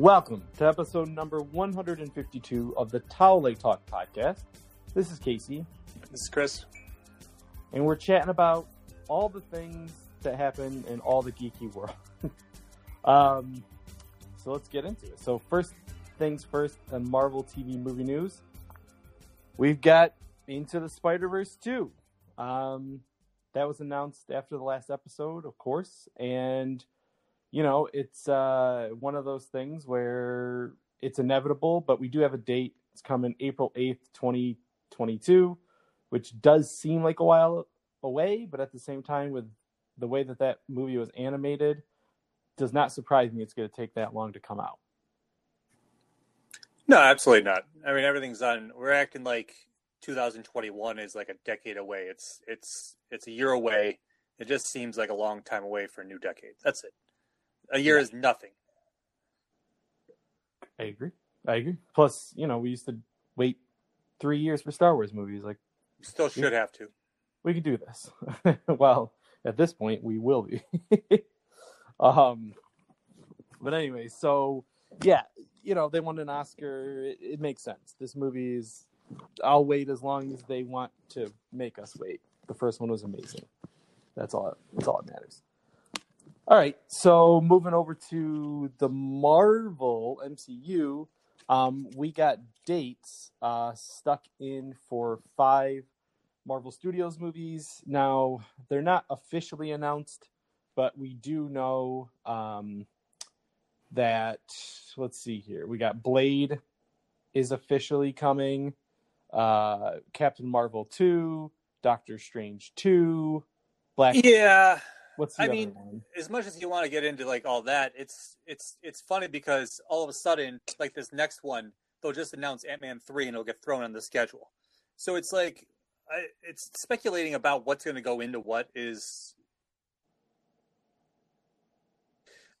Welcome to episode number 152 of the Towel Talk podcast. This is Casey, This is Chris. and we're chatting about all the things that happen in all the geeky world. um, so let's get into it. So first things first, on Marvel TV movie news, we've got Into the Spider Verse 2. Um, that was announced after the last episode, of course, and you know it's uh, one of those things where it's inevitable, but we do have a date. It's coming April eighth, twenty twenty two, which does seem like a while away, but at the same time, with the way that that movie was animated, does not surprise me. It's going to take that long to come out. No, absolutely not. I mean, everything's done. We're acting like 2021 is like a decade away. It's it's it's a year away. It just seems like a long time away for a new decade. That's it. A year Yeah. is nothing. I agree. I agree. Plus, you know, we used to wait three years for Star Wars movies. Like, Still should have to. we could do this. well, at this point, we will be. um, but anyway, so yeah, you know, they won an Oscar. It, it makes sense. This movie is. I'll wait as long as they want to make us wait. The first one was amazing. That's all. That's all that matters. All right, so moving over to the Marvel MCU, um, we got dates uh, stuck in for five Marvel Studios movies. Now, they're not officially announced, but we do know um, that, let's see here, we got Blade is officially coming, uh, Captain Marvel 2, Doctor Strange 2, Black. Yeah. What's I mean, one? As much as you want to get into like all that, it's it's it's funny because all of a sudden, like this next one, they'll just announce Ant Man three and it'll get thrown on the schedule. So it's like, I, it's speculating about what's going to go into what is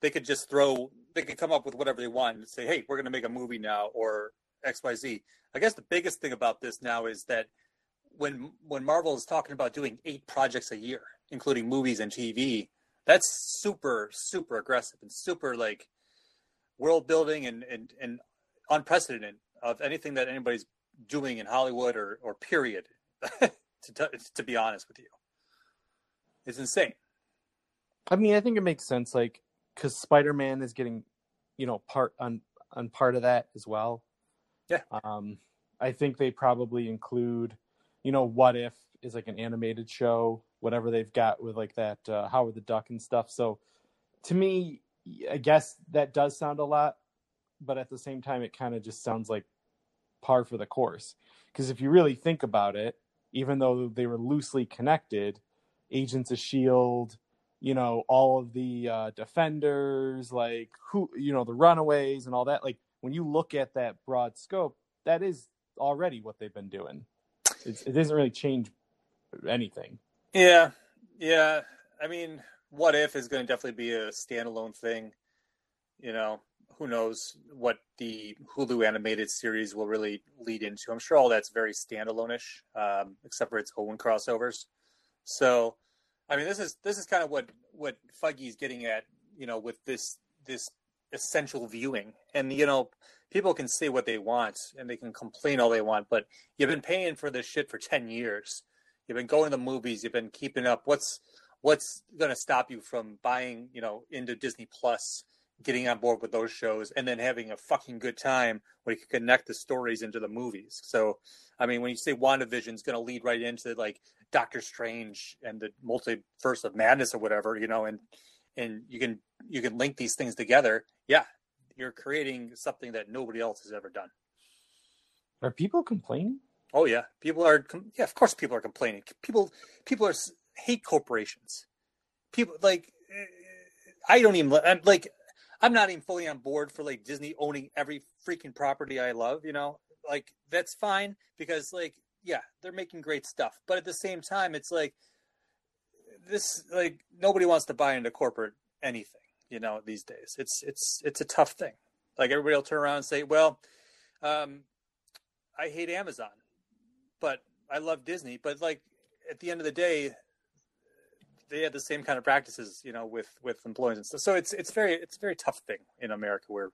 they could just throw they could come up with whatever they want and say hey we're going to make a movie now or xyz i guess the biggest thing about this now is that when when marvel is talking about doing eight projects a year including movies and tv that's super super aggressive and super like world building and and, and unprecedented of anything that anybody's doing in hollywood or or period to, to, to be honest with you it's insane I mean, I think it makes sense, like, because Spider Man is getting, you know, part on on part of that as well. Yeah. Um, I think they probably include, you know, what if is like an animated show, whatever they've got with like that uh, Howard the Duck and stuff. So, to me, I guess that does sound a lot, but at the same time, it kind of just sounds like par for the course. Because if you really think about it, even though they were loosely connected, Agents of Shield, you know, all of the uh, defenders, like who, you know, the Runaways and all that. Like when you look at that broad scope, that is already what they've been doing. It's, it doesn't really change anything. Yeah, yeah. I mean, what if is going to definitely be a standalone thing. You know, who knows what the Hulu animated series will really lead into. I'm sure all that's very standalone-ish, um, except for its own crossovers. So, I mean, this is this is kind of what what Feige's getting at. You know, with this this essential viewing, and you know, people can say what they want and they can complain all they want, but you've been paying for this shit for ten years. You've been going to the movies. You've been keeping up. What's what's going to stop you from buying, you know, into Disney Plus, getting on board with those shows, and then having a fucking good time where you can connect the stories into the movies? So, I mean, when you say WandaVision's going to lead right into like Doctor Strange and the multiverse of madness or whatever, you know, and and you can you can link these things together. Yeah, you're creating something that nobody else has ever done. Are people complaining? Oh yeah, people are. Yeah, of course, people are complaining. People, people are hate corporations. People like, I don't even I'm like, I'm not even fully on board for like Disney owning every freaking property I love. You know, like that's fine because like, yeah, they're making great stuff, but at the same time, it's like this. Like nobody wants to buy into corporate anything. You know, these days, it's it's it's a tough thing. Like everybody will turn around and say, well. Um, I hate Amazon, but I love Disney. But like at the end of the day, they had the same kind of practices, you know, with with employees and stuff. So it's it's very it's a very tough thing in America where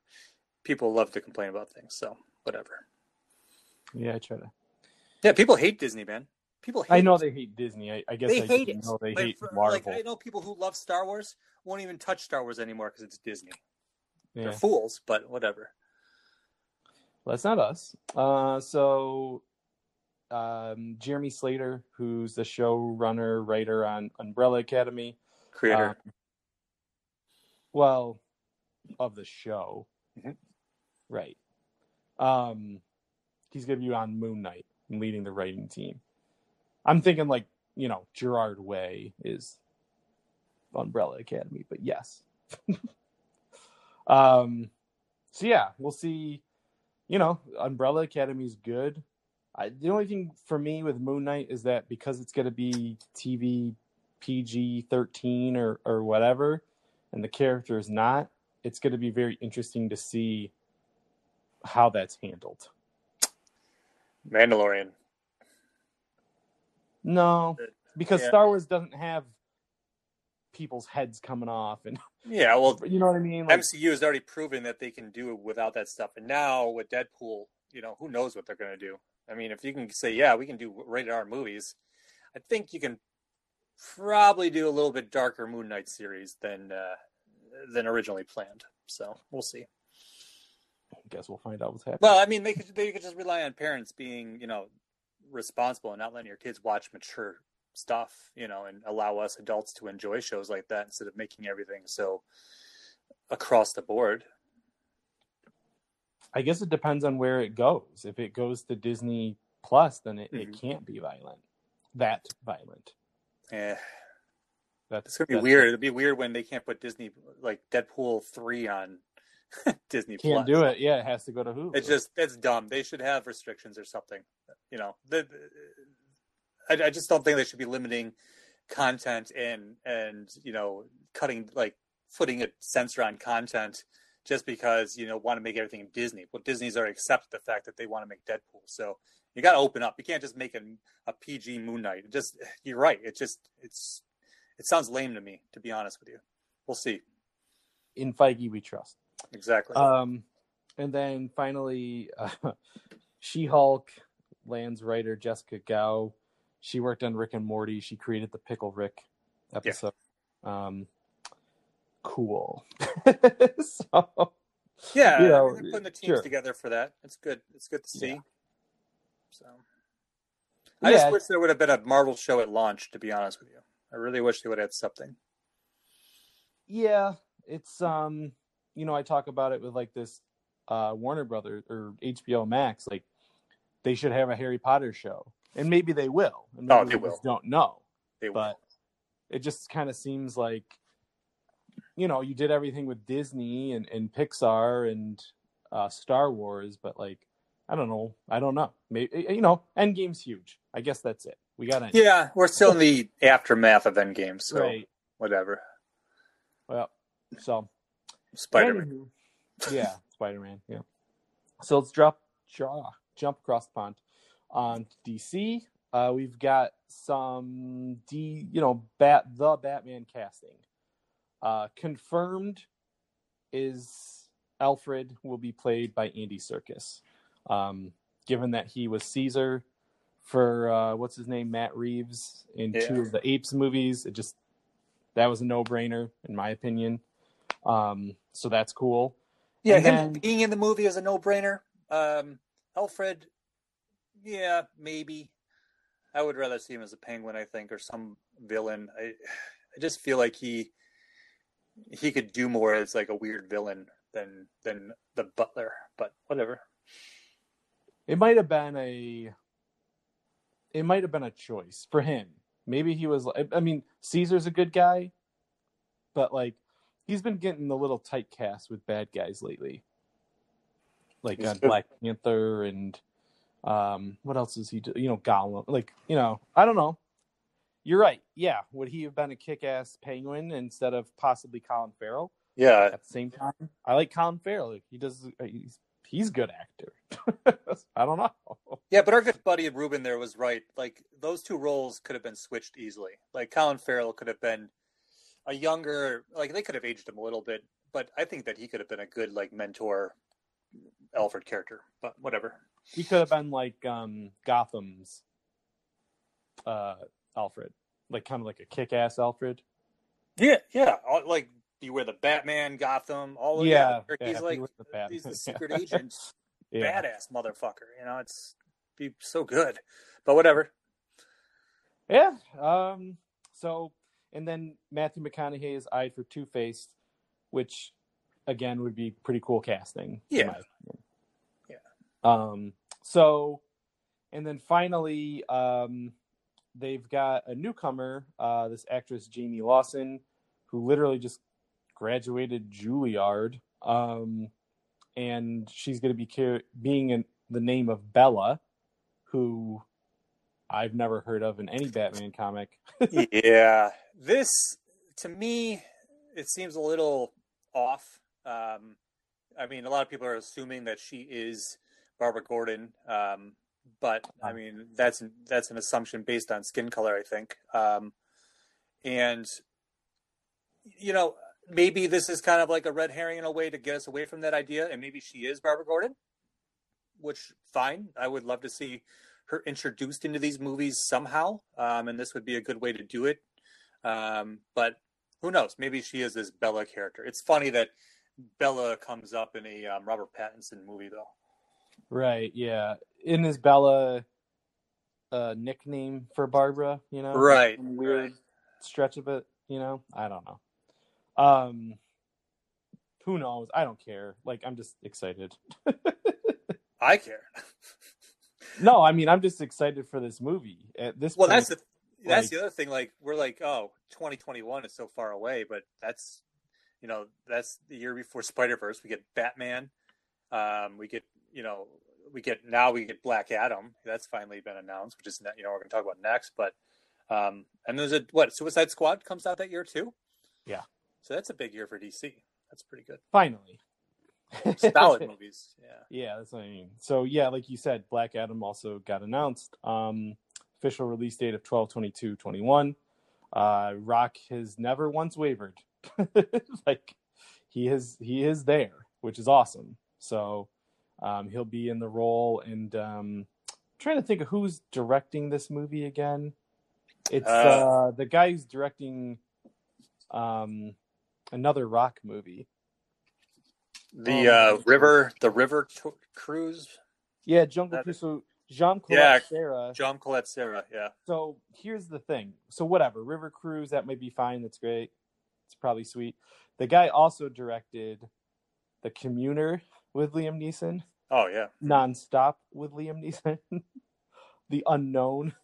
people love to complain about things, so whatever. Yeah, I try to. Yeah, people hate Disney, man. People hate I know they hate Disney. I, I guess they I hate it. know they Like, hate for- Marvel. Like I know people who love Star Wars won't even touch Star Wars anymore because it's Disney. yeah. They're fools, but whatever. Well, that's not us. Uh, so, um, Jeremy Slater, who's the showrunner, writer on Umbrella Academy, Creator. um, well, of the show, Mhm. right? Um, he's gonna be on Moon Knight and leading the writing team. I'm thinking like you know Gerard Way is Umbrella Academy, but yes. um, so yeah, we'll see. You know, Umbrella Academy is good. I, the only thing for me with Moon Knight is that because it's going to be TV PG 13 or, or whatever, and the character is not, it's going to be very interesting to see how that's handled. Mandalorian. No, because Yeah. Star Wars doesn't have people's heads coming off, and Yeah, well, you know what I mean. Like, MCU has already proven that they can do it without that stuff, and now with Deadpool, you know, who knows what they're going to do? I mean, if you can say, yeah, we can do rated R movies, I think you can probably do a little bit darker Moon Knight series than uh, than originally planned. So we'll see. I guess we'll find out what's happening. Well, I mean, they could they could just rely on parents being, you know, responsible and not letting your kids watch mature stuff, you know, and allow us adults to enjoy shows like that instead of making everything so across the board. I guess it depends on where it goes. If it goes to Disney Plus, then it, Mhm. it can't be violent. That violent. Yeah, That's it's gonna be that's- weird. It'll be weird when they can't put Disney like Deadpool three on Disney Can't Plus. do it. Yeah, it has to go to Hulu. It's just it's dumb. They should have restrictions or something. You know, the, I, I just don't think they should be limiting content and and you know cutting like putting a censor on content just because you know want to make everything Disney. Well, Disney's already accepted the fact that they want to make Deadpool, so you got to open up. You can't just make a, a PG Moon Knight. It just you're right. It just it's it sounds lame to me, to be honest with you. We'll see. in Feige we trust. Exactly. Um, and then finally, uh, She-Hulk lands writer Jessica Gao. She worked on Rick and Morty. She created the Pickle Rick episode. Um, cool. so Yeah, you know, putting the teams sure. together for that. It's good. It's good to see. Yeah. So, I Yeah. just wish there would have been a Marvel show at launch. To be honest with you, I really wish they would have had something. yeah, it's um, you know, I talk about it with like this uh Warner Brothers or HBO Max. Like they should have a Harry Potter show, and maybe they will. And Oh, maybe they we just will. Don't know. They but it just kind of seems like you know you did everything with disney and, and pixar and uh, star wars but like i don't know i don't know maybe you know endgame's huge i guess that's it we got will. yeah, we're still in the aftermath of Endgame, so right whatever. well so Spider Man. yeah spider-man yeah so let's drop jaw jump across the pond on dc uh, we've got some D, you know, bat the Batman casting. Uh, confirmed is Alfred will be played by Andy Serkis. Um, given that he was Caesar for uh, what's his name, Matt Reeves in Yeah. two of the Apes movies, it just that was a no brainer in my opinion. Um, so that's cool. Yeah, And him then- being in the movie is a no brainer. Um, Alfred, yeah, maybe. I would rather see him as a penguin, I think, or some villain. I, I just feel like he he could do more as like a weird villain than than the Butler. But whatever. It might have been a it might have been a choice for him. Maybe he was I- mean, Caesar's a good guy, but like he's been getting a little tight cast with bad guys lately. Like on. Black Panther and um what else is he do? You know, Gollum. Like, you know, I don't know. You're right. Yeah, would he have been a kick-ass penguin instead of possibly Colin Farrell? Yeah, At the same time, I like Colin Farrell. He does he's he's a good actor. I don't know. yeah. But our good buddy Ruben there was right. Like those two roles could have been switched easily. Like Colin Farrell could have been a younger, like they could have aged him a little bit. But I think that he could have been a good like mentor Alfred character, but whatever. He could have been like um Gotham's uh Alfred, like kind of like a kick-ass Alfred. Yeah, yeah. Like you wear the Batman, Gotham, all of Yeah, yeah. yeah, He's like the he's the secret agent, Yeah. badass motherfucker. You know, it's be so good, but whatever. Yeah. Um. So, and then Matthew McConaughey is eyed for Two Face, which again would be pretty cool casting. in Yeah. Um. So, and then finally, um, they've got a newcomer. Uh, this actress Jayme Lawson, who literally just graduated Juilliard. Um, and she's going to be car- being in the name of Bella, who I've never heard of in any Batman comic. yeah, this to me, it seems a little off. Um, I mean, a lot of people are assuming that she is Barbara Gordon, um, but I mean that's that's an assumption based on skin color, I think. Um, and you know, maybe this is kind of like a red herring in a way to get us away from that idea, and maybe she is Barbara Gordon, which fine. I would love to see her introduced into these movies somehow, um, and this would be a good way to do it. Um, but who knows? Maybe she is this Bella character. It's funny that Bella comes up in a um, Robert Pattinson movie, though. Right, yeah. In his Bella uh nickname for Barbara, you know? Right, Weird right. stretch of it, you know? I don't know. Um who knows? I don't care. Like I'm just excited. I care. No, I mean I'm just excited for this movie. At this well, point, that's the that's like- the other thing. Like we're like, oh, 2021 is so far away, but that's you know that's the year before Spider Verse. We get Batman. Um, we get you know we get now we get Black Adam. That's finally been announced, which is you know we're going to talk about next. But um, and there's a what Suicide Squad comes out that year too. Yeah. So that's a big year for DC. That's pretty good. finally. Solid movies. Yeah. Yeah, that's what I mean. So yeah, like you said, Black Adam also got announced. Um official release date of 12 22 21. Uh Rock has never once wavered. like he is he is there, which is awesome. So um he'll be in the role and um I'm trying to think of who's directing this movie again. It's uh, Uh, the guy who's directing um another rock movie. The Oh, uh, river, the River t- Cruise, Yeah, Jungle That- Cruise. So Jean Yeah. Sarah. John Collet-Serra. Yeah. So here's the thing. So whatever, River Cruise, that might be fine. That's great. It's probably sweet. The guy also directed The Commuter with Liam Neeson, Oh yeah. Nonstop with Liam Neeson, The Unknown,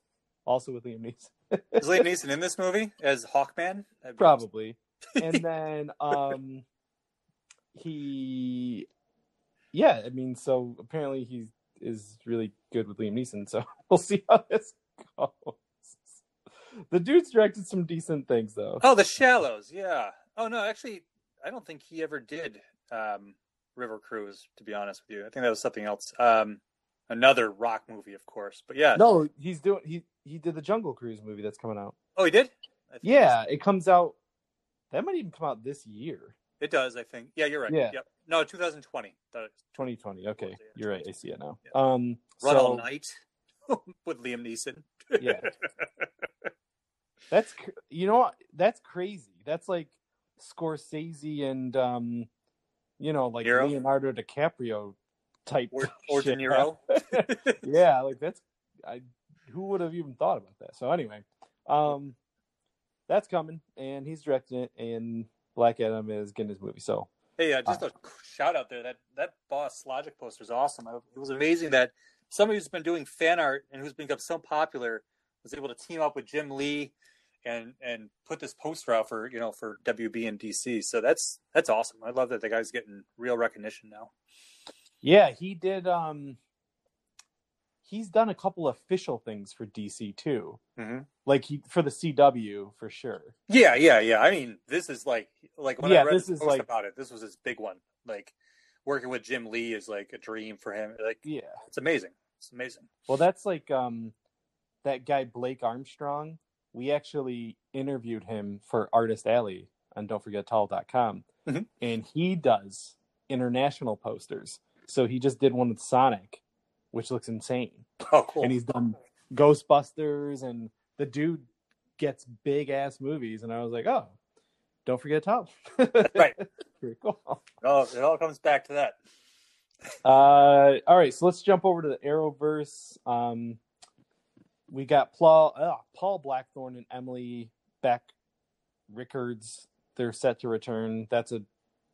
also with Liam Neeson. Is Liam Neeson in this movie as Hawkman? Probably. and then um he yeah, I mean so apparently he is really good with Liam Neeson, so we'll see how this goes. The dude's directed some decent things though. Oh, The Shallows. Yeah. Oh no, actually, I don't think he ever did um, River Cruise. To be honest with you, I think that was something else. Um, another rock movie, of course. But yeah. No, he's doing he he did the Jungle Cruise movie that's coming out. Oh, he did. Yeah, it comes out that might even come out this year. It does. I think. Yeah, you're right. Yeah. Yep. No, 2020. The 2020. Okay, Yeah, you're right. I see it now. Yeah. Um Run so All Night with Liam Neeson. Yeah. That's you know what? That's crazy. That's like Scorsese and um, you know, like Nero? Leonardo DiCaprio type. or, or shit. Niro. yeah, like that's I. Who would have even thought about that? So anyway, um, that's coming, and he's directing it, and Black Adam is getting his movie. So Hey, uh, just a shout out there. That that Boss Logic poster is awesome. It was amazing that somebody who's been doing fan art and who's become so popular was able to team up with Jim Lee and and put this poster out for you know for WB and DC. So that's that's awesome. I love that the guy's getting real recognition now. yeah, he did. Um, he's done a couple official things for DC too. Mm-hmm. Like he for the CW for sure. Yeah, yeah, yeah. I mean, this is like like when Yeah, I read this is post like- about it, this was his big one. Like working with Jim Lee is like a dream for him. Like Yeah. it's amazing. It's amazing. Well, that's like um, that guy Blake Armstrong. We actually interviewed him for Artist Alley on Don't Forget Tall.com. Mhm. and he does international posters. So he just did one with Sonic, which looks insane. Oh, cool. And he's done Ghostbusters, and the dude gets big ass movies. And I was like, oh, don't forget Tom. right. Pretty cool. Oh, it all comes back to that. Uh, all right, so let's jump over to the Arrowverse. Um, we got Paul, uh, Paul Blackthorne and Emily Bett Rickards. They're set to return. That's a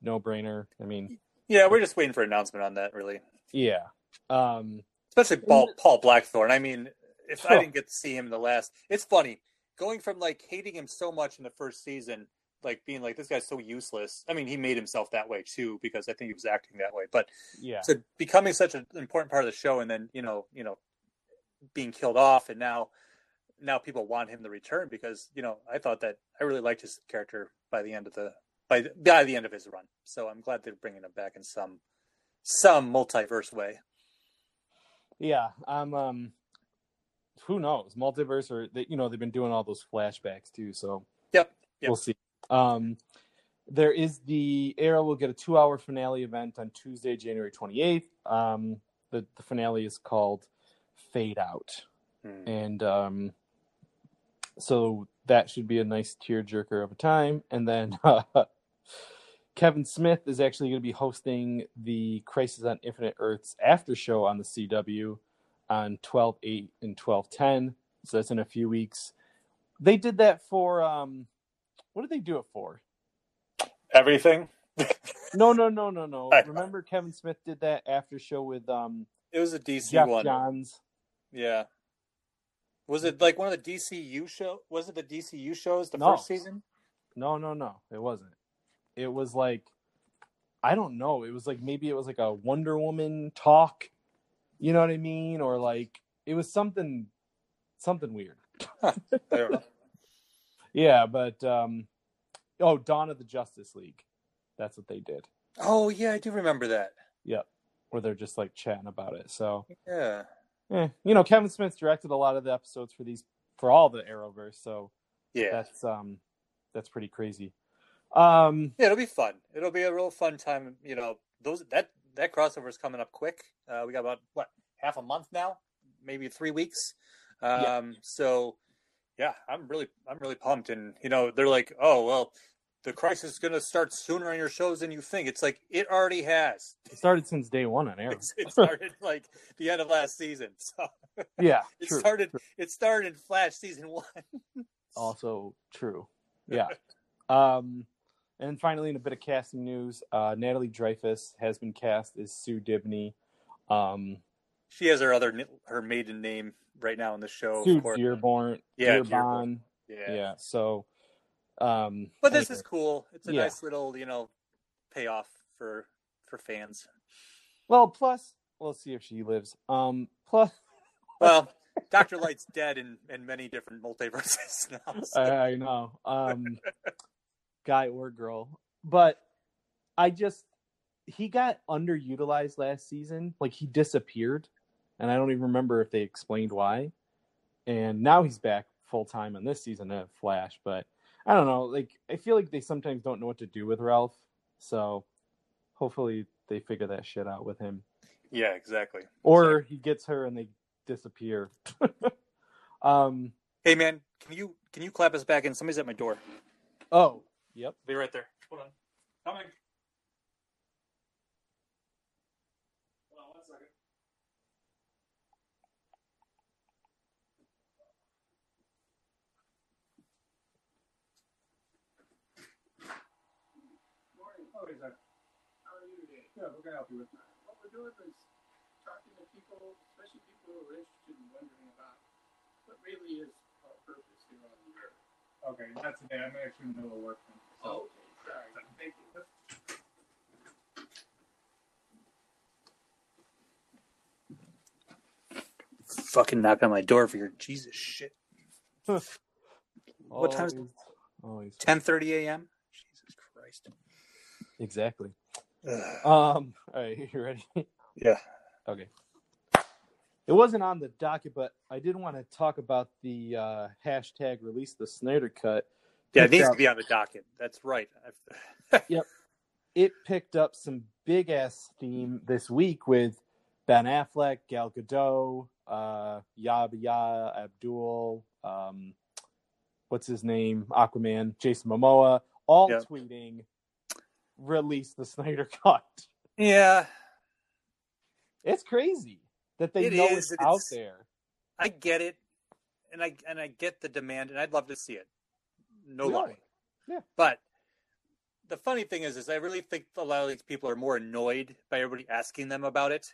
no brainer. I mean, Yeah, we're just waiting for an announcement on that, really. yeah. Um, Especially Paul Paul Blackthorne. I mean, if I didn't get to see him in the last, it's funny going from like hating him so much in the first season, like being like this guy's so useless. I mean, he made himself that way too because I think he was acting that way. But yeah. to becoming such an important part of the show, and then you know, you know, being killed off, and now now people want him to return because you know I thought that I really liked his character by the end of the by the, by the end of his run. So I'm glad they're bringing him back in some some multiverse way. Yeah, I'm. Um, who knows? Multiverse, or they, you know, they've been doing all those flashbacks too. So Yep. Yep. we'll see. Um, there is the Arrow will get a two-hour finale event on Tuesday, January 28th. Um, the the finale is called Fade Out, Hmm. and um, so that should be a nice tearjerker of a time. And then Kevin Smith is actually going to be hosting the Crisis on Infinite Earths after show on the CW on 12 8 and 12 10. So that's in a few weeks. They did that for, um, what did they do it for? Everything. No, no, no, no, no. Remember Kevin Smith did that after show with um, It was a DC Jeff one. Johns. Yeah. Was it like one of the DCU show? Was it the DCU shows the No. first season? No, no, no. It wasn't. It was like I don't know. It was like maybe it was like a Wonder Woman talk. You know what I mean? Or like it was something something weird. I don't know. Yeah, but um oh, Dawn of the Justice League. That's what they did. Oh yeah, I do remember that. Yep. Where they're just like chatting about it. So Yeah. Eh, you know, Kevin Smith directed a lot of the episodes for these for all the Arrowverse, so Yeah. that's um that's pretty crazy. Um Yeah, it'll be fun. It'll be a real fun time. You know, those that that crossover is coming up quick. Uh, we got about what half a month now, maybe three weeks. Um, Yeah. So, yeah, I'm really I'm really pumped. And you know, they're like, oh well, the crisis is going to start sooner on your shows than you think. It's like it already has. it started since day one on air. It started like the end of last season. So Yeah, it true. started true. it started in Flash season one. Also true. Yeah. um, and finally, in a bit of casting news, uh, Natalie Dreyfuss has been cast as Sue Dibny. Um, She has her other her maiden name right now in the show. Sue of course. Dearborn. Yeah, Dearborn. Yeah. Yeah. So, um, But this is cool. It's a Yeah. nice little, you know, payoff for for fans. well. Plus, we'll see if she lives. Um, plus, Well, Doctor Light's dead in in many different multiverses now. so- I, I know, um, guy or girl, but I just he got underutilized last season. Like he disappeared, and I don't even remember if they explained why. And now he's back full time on this season of Flash, but I don't know. Like I feel like they sometimes don't know what to do with Ralph, so hopefully they figure that shit out with him, yeah, exactly. or he gets her and they disappear. um. Hey, man, can you can you clap us back in? Somebody's at my door. Oh. Yep. Be right there. Hold on. Coming. Morning. Oh, is that? How are you today? Yeah, what can I help you with? What we're doing is talking to people, especially people who are interested in wondering about what really is our purpose here on the earth. Okay, not today. I'm actually in the middle of work. Oh, okay. Sorry. Thank you. Fucking knock on my door for your Jesus shit. What time is it? Always. 10:30 a.m. Jesus Christ. Exactly. Um. All right, you ready? Yeah. Okay. It wasn't on the docket, but I did want to talk about the uh, hashtag release the Snyder cut. Yeah, it needs Yeah. to be on the docket. That's right. I've- it picked up some big ass steam this week with Ben Affleck, Gal Gadot, uh, Yahya Abdul, um, what's his name, Aquaman, Jason Momoa, all Yeah. tweeting, release the Snyder Cut. Yeah, It's crazy that they It know is, it's and out it's- there. I get it, and I and I get the demand, and I'd love to see it. No lie. Yeah. But the funny thing is, is I really think a lot of these people are more annoyed by everybody asking them about it,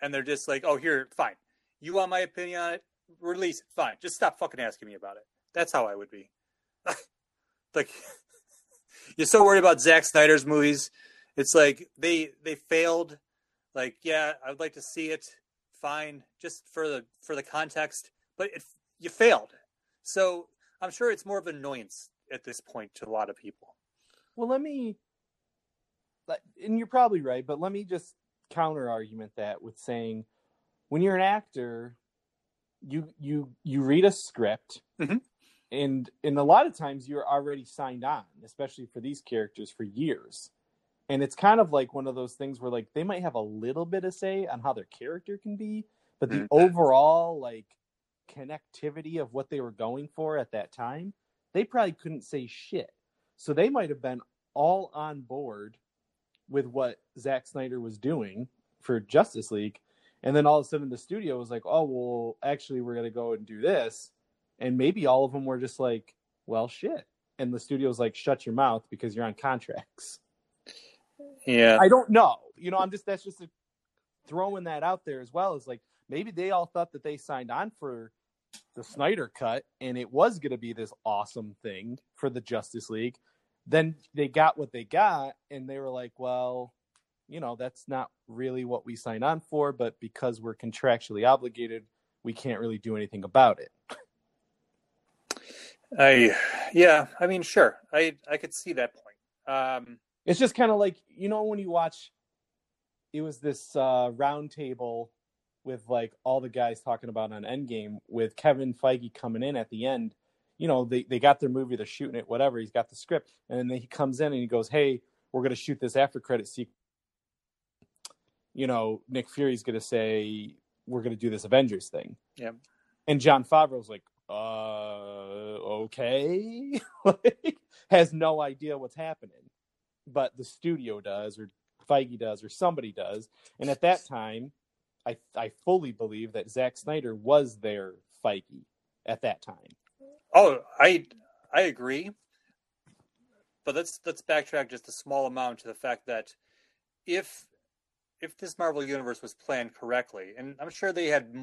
and they're just like, "Oh, here, fine. You want my opinion on it? Release it. Fine. Just stop fucking asking me about it." That's how I would be. like, you're so worried about Zack Snyder's movies. It's like they they failed. Like, yeah, I'd like to see it. Fine, just for the for the context, but it, you failed. So I'm sure it's more of an annoyance at this point to a lot of people. Well, let me, like, and you're probably right, but let me just counter argument that with saying, when you're an actor, you you you read a script, Mhm. And and a lot of times you're already signed on, especially for these characters for years, and it's kind of like one of those things where like they might have a little bit of say on how their character can be, but the Mhm. overall like connectivity of what they were going for at that time, they probably couldn't say shit. So they might have been all on board with what Zack Snyder was doing for Justice League. And then all of a sudden the studio was like, oh, well, actually, we're going to go and do this. And maybe all of them were just like, well, shit. And the studio's like, shut your mouth because you're on contracts. Yeah, I don't know. You know, I'm just, that's just a, throwing that out there as well as like, maybe they all thought that they signed on for the Snyder cut and it was going to be this awesome thing for the Justice League. Then they got what they got and they were like, well, you know, that's not really what we signed on for, but because we're contractually obligated, we can't really do anything about it. I yeah, I mean, sure, I I could see that point. Um, It's just kind of like, you know, when you watch, it was this uh, round table with like all the guys talking about on Endgame with Kevin Feige coming in at the end. You know, they, they got their movie, they're shooting it, whatever. He's got the script. And then he comes in and he goes, Hey, we're going to shoot this after credit sequence. You know, Nick Fury's going to say, We're going to do this Avengers thing. Yeah. And Jon Favreau's like, uh, okay. like, has no idea what's happening but the studio does or Feige does or somebody does. And at that time, I I fully believe that Zack Snyder was their Feige at that time. oh, I I agree, but let's let's backtrack just a small amount to the fact that if if this Marvel universe was planned correctly, and I'm sure they had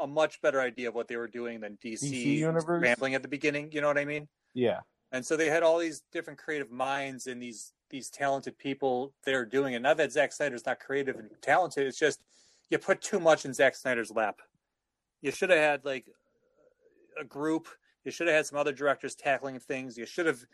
a much better idea of what they were doing than DC, DC universe? rambling at the beginning. You know what I mean? Yeah. And so they had all these different creative minds and these these talented people they're doing it. Not that Zack Snyder's not creative and talented. It's just you put too much in Zack Snyder's lap. You should have had like a group. You should have had some other directors tackling things. You should have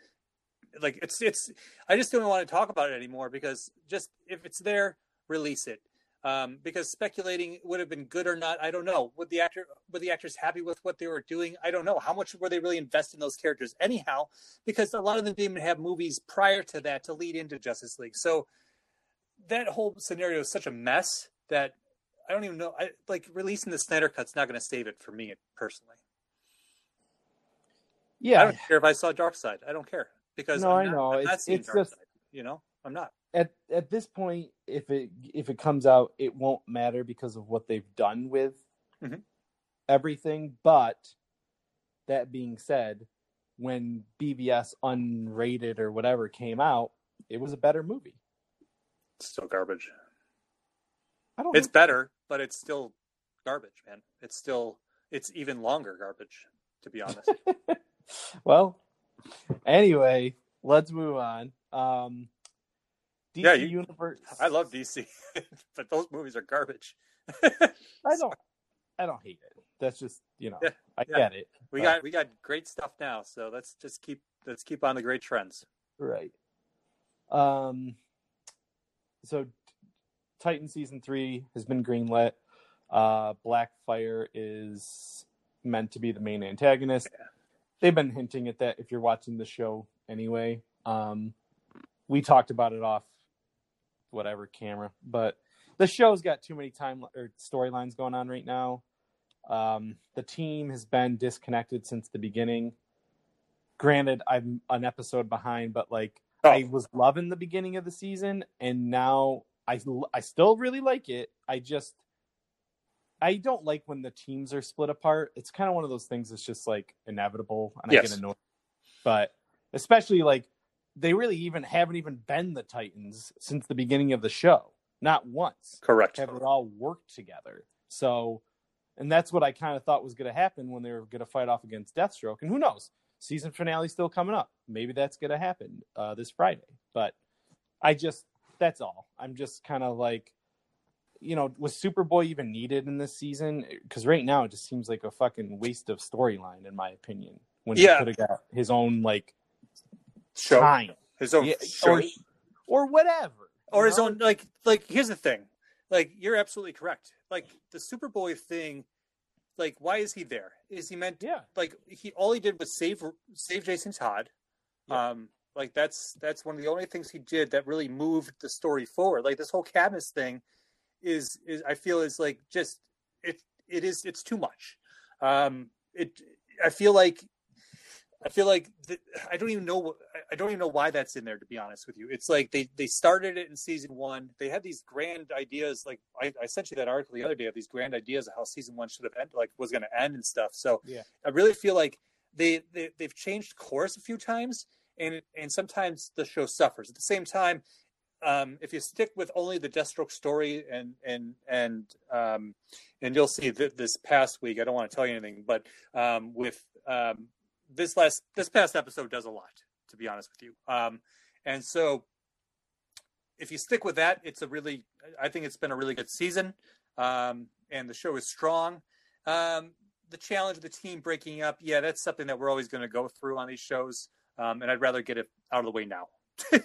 like it's it's. I just don't want to talk about it anymore because just if it's there, release it. Um, because speculating would have been good or not, I don't know. Would the actor were the actors happy with what they were doing? I don't know. How much were they really invested in those characters anyhow? Because a lot of them didn't even have movies prior to that to lead into Justice League. So that whole scenario is such a mess that I don't even know. I like releasing the Snyder cut's not going to save it for me personally. Yeah, I don't care if I saw Darkseid. I don't care because No, I'm I know. I'm not It's- it's just- Side. You know, I'm not. At at this point, if it if it comes out, it won't matter because of what they've done with Mhm. everything. But that being said, when BvS unrated or whatever came out, it was a better movie. It's still garbage. I don't It's think- better, but it's still garbage, man. It's still it's even longer garbage, to be honest. well, anyway, let's move on. Um, DC Yeah, you- Universe. I love DC, but those movies are garbage. I don't. I don't hate it. That's just you know. Yeah, I yeah. get it. We But- got we got great stuff now, so let's just keep let's keep on the great trends. Right. Um. So, Titan season three has been greenlit. Uh, Blackfire is meant to be the main antagonist. They've been hinting at that if you're watching the show anyway. Um, we talked about it off whatever camera. But the show's got too many time or storylines going on right now. Um, the team has been disconnected since the beginning. Granted, I'm an episode behind, but like Oh. I was loving the beginning of the season, and now I I still really like it. I just I don't like when the teams are split apart. It's kind of one of those things that's just like inevitable, and I get annoyed. But especially like they really even haven't even been the Titans since the beginning of the show. Not once Correct. have it all worked together. So, and that's what I kind of thought was going to happen when they were going to fight off against Deathstroke. And who knows? Season finale still coming up. Maybe that's going to happen uh, this Friday. But I just, that's all. I'm just kind of like, you know, was Superboy even needed in this season? Because right now it just seems like a fucking waste of storyline, in my opinion. When he Yeah. could have got his own like Show? Time, his own Yeah, show. or or whatever, or his know? own like like here's the thing. Like you're absolutely correct. Like the superboy thing like why is he there? Is he meant Yeah, like he all he did was save save jason todd. Yeah. um like that's that's one of the only things he did that really moved the story forward. Like this whole Cadmus thing is is i feel is like just it it is it's too much. Um it i feel like I feel like th- I don't even know. I don't even know why that's in there. To be honest with you, it's like they they started it in season one. They had these grand ideas. Like I, I sent you that article the other day of these grand ideas of how season one should have ended, like was going to end and stuff. So Yeah. I really feel like they, they they've changed course a few times, and and sometimes the show suffers. At the same time, um, if you stick with only the Deathstroke story and and and um, and you'll see that this past week, I don't want to tell you anything, but um, with um, this last this past episode does a lot, to be honest with you. Um, and so if you stick with that, it's a really I think it's been a really good season. Um, and the show is strong. Um, the challenge of the team breaking up, yeah, that's something that we're always going to go through on these shows. Um, and I'd rather get it out of the way now. and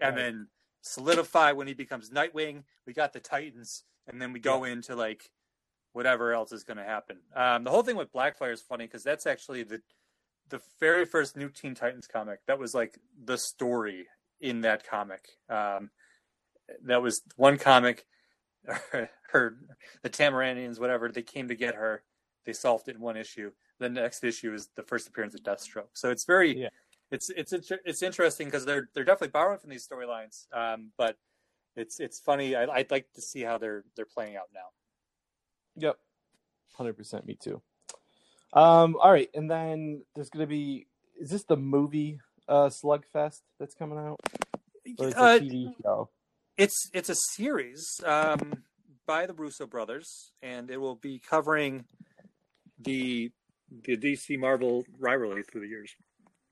Right. then solidify when he becomes Nightwing. We got the Titans, and then we go into like whatever else is going to happen. Um, the whole thing with Blackfire is funny because that's actually the the very first New Teen Titans comic. That was like the story in that comic. Um, that was one comic. Her, the Tamaraneans, whatever, they came to get her. They solved it in one issue. The next issue is the first appearance of Deathstroke. So it's very, Yeah. it's it's it's interesting because they're they're definitely borrowing from these storylines. Um, but it's it's funny. I, I'd like to see how they're they're playing out now. Yep. Hundred percent me too. Um, all right, and then there's gonna be is this the movie uh Slugfest that's coming out? Or is it a Uh, TV show? It's it's a series um, by the Russo brothers, and it will be covering the the DC Marvel rivalry through the years.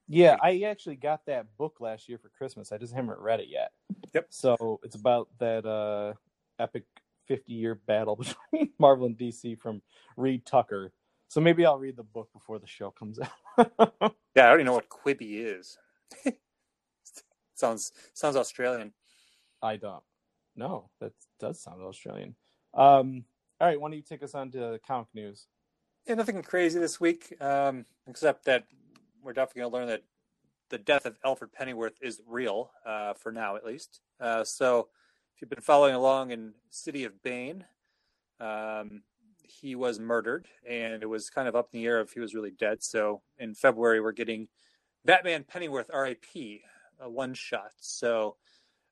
Yeah, I actually got that book last year for Christmas. I just haven't read it yet. Yep. So it's about that uh epic fifty year battle between Marvel and DC from Reed Tucker. So maybe I'll read the book before the show comes out. Yeah, I already know what Quibi is. sounds sounds Australian. I don't. No, that does sound Australian. Um, all right, why don't you take us on to comic news? Yeah, nothing crazy this week, um, except that we're definitely going to learn that the death of Alfred Pennyworth is real, uh, for now at least. Uh, so, if you've been following along in City of Bane, um, he was murdered, and it was kind of up in the air if he was really dead. So, in February, we're getting Batman Pennyworth R.I.P. a one shot. So,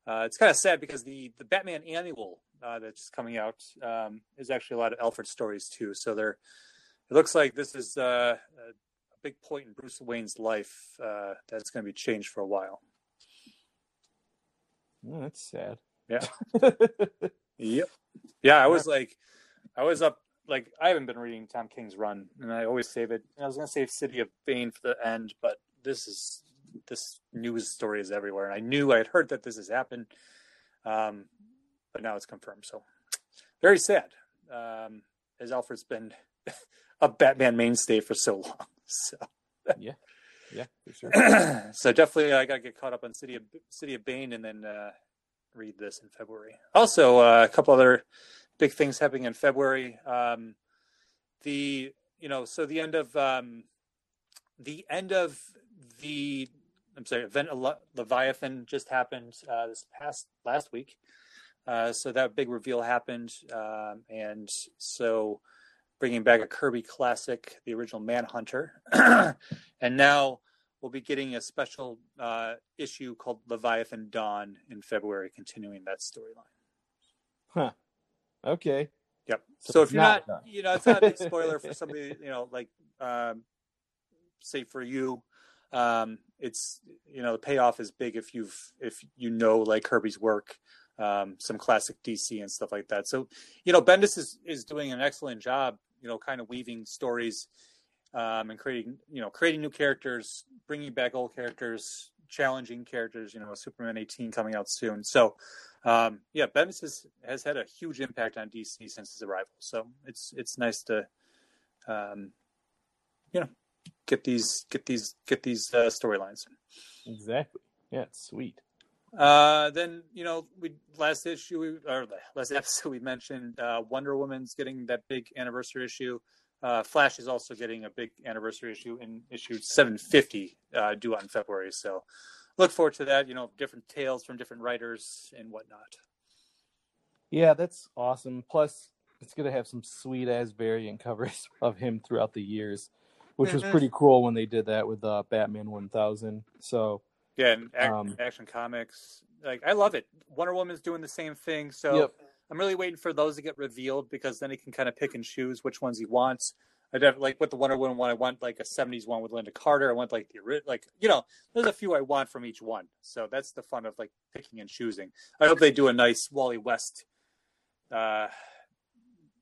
uh, it's kind of sad because the the Batman annual uh, that's coming out um, is actually a lot of Alfred stories too. So they're it looks like this is uh, a big point in Bruce Wayne's life uh, that's going to be changed for a while. Oh, that's sad. Yeah. Yep. Yeah, I was like, I was up like I haven't been reading Tom King's run, and I always save it. I was going to save City of Bane for the end, but this is this news story is everywhere, and I knew I had heard that this has happened, um, but now it's confirmed. So very sad, um, as Alfred's been a Batman mainstay for so long. So. yeah, for sure. so definitely I got to get caught up on City of City of Bane and then uh, read this in February. Also, uh, a couple other big things happening in February. Um, the you know so the end of um, the end of the I'm sorry, event Leviathan just happened uh, this past last week. Uh, so that big reveal happened, um, and so bringing back a Kirby classic, the original Manhunter, and now we'll be getting a special uh, issue called Leviathan Dawn in February, continuing that storyline. Huh. Okay. Yep. So So, if you're not not, you know, it's not a big spoiler for somebody, you know, like, um, say for you, um, it's you know the payoff is big if you've if you know like Kirby's work, um, some classic DC and stuff like that. So you know Bendis is is doing an excellent job, you know, kind of weaving stories, um, and creating you know creating new characters, bringing back old characters, challenging characters. You know, Superman 18 coming out soon. So um, yeah, Bendis has, has had a huge impact on DC since his arrival. So it's it's nice to, um, you know, get these get these get these uh, storylines. Exactly. Yeah, it's sweet. Uh, then you know, we last issue we, or the last episode we mentioned uh, Wonder Woman's getting that big anniversary issue. Uh, Flash is also getting a big anniversary issue in issue 750 uh, due on February. So look forward to that. You know, different tales from different writers and whatnot. Yeah, that's awesome. Plus, it's gonna have some sweet ass variant covers of him throughout the years, which was Mhm. pretty cool when they did that with uh, Batman 1000. So Yeah, and ac- Um, Action Comics, like I love it. Wonder Woman's doing the same thing, so Yep. I'm really waiting for those to get revealed because then he can kind of pick and choose which ones he wants. I def- like with the Wonder Woman one, I want like a '70s one with Lynda Carter. I want like the like you know, there's a few I want from each one. So that's the fun of like picking and choosing. I hope they do a nice Wally West, uh,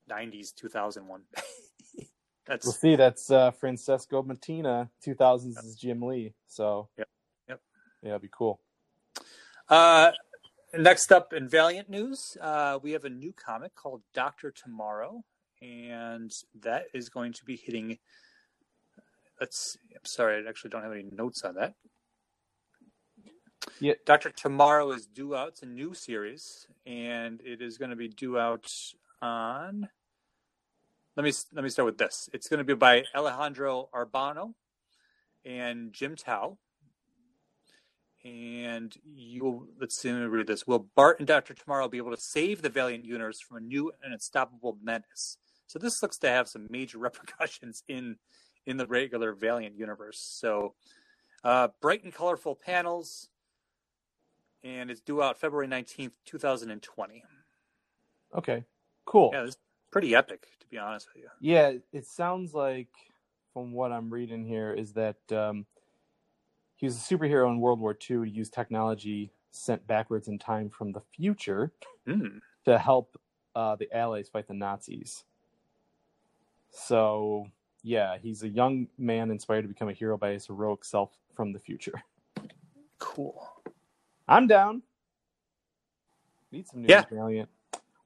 '90s 2000 one. that's we'll see. That's uh, Francesco Mattina. 2000s is Jim Lee. So Yep. Yep. Yeah, it'd be cool. Uh, next up in Valiant news, uh, we have a new comic called Doctor Tomorrow, and that is going to be hitting. Let's. See, I'm sorry, I actually don't have any notes on that. Yeah. Doctor Tomorrow is due out. It's a new series, and it is going to be due out on. Let me let me start with this. It's going to be by Alejandro Arbona and Jim Towe and you let's see let me read this. Will bart and dr tomorrow be able to save the valiant universe from a new and unstoppable menace? So this looks to have some major repercussions in in the regular valiant universe. So uh bright and colorful panels. And it's due out february 19th 2020 Okay, cool. yeah it's pretty epic to be honest with you. Yeah, it sounds like, from what I'm reading here, is that um, he was a superhero in World War II. He used technology sent backwards in time from the future mm. to help uh, the Allies fight the Nazis. So, yeah, he's a young man inspired to become a hero by his heroic self from the future. cool I'm down. Need some news, Yeah. Valiant.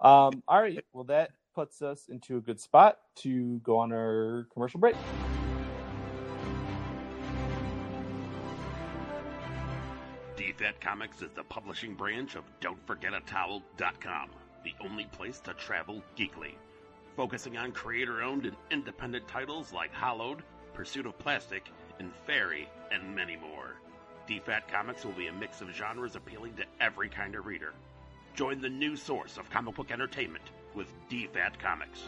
Um, all right, well, that puts us into a good spot to go on our commercial break. DFAT Comics is the publishing branch of Don'tForgetATowel.com, the only place to travel geekly. Focusing on creator owned and independent titles like Hollowed, Pursuit of Plastic, and Fairy, and many more. DFAT Comics will be a mix of genres appealing to every kind of reader. Join the new source of comic book entertainment with DFAT Comics.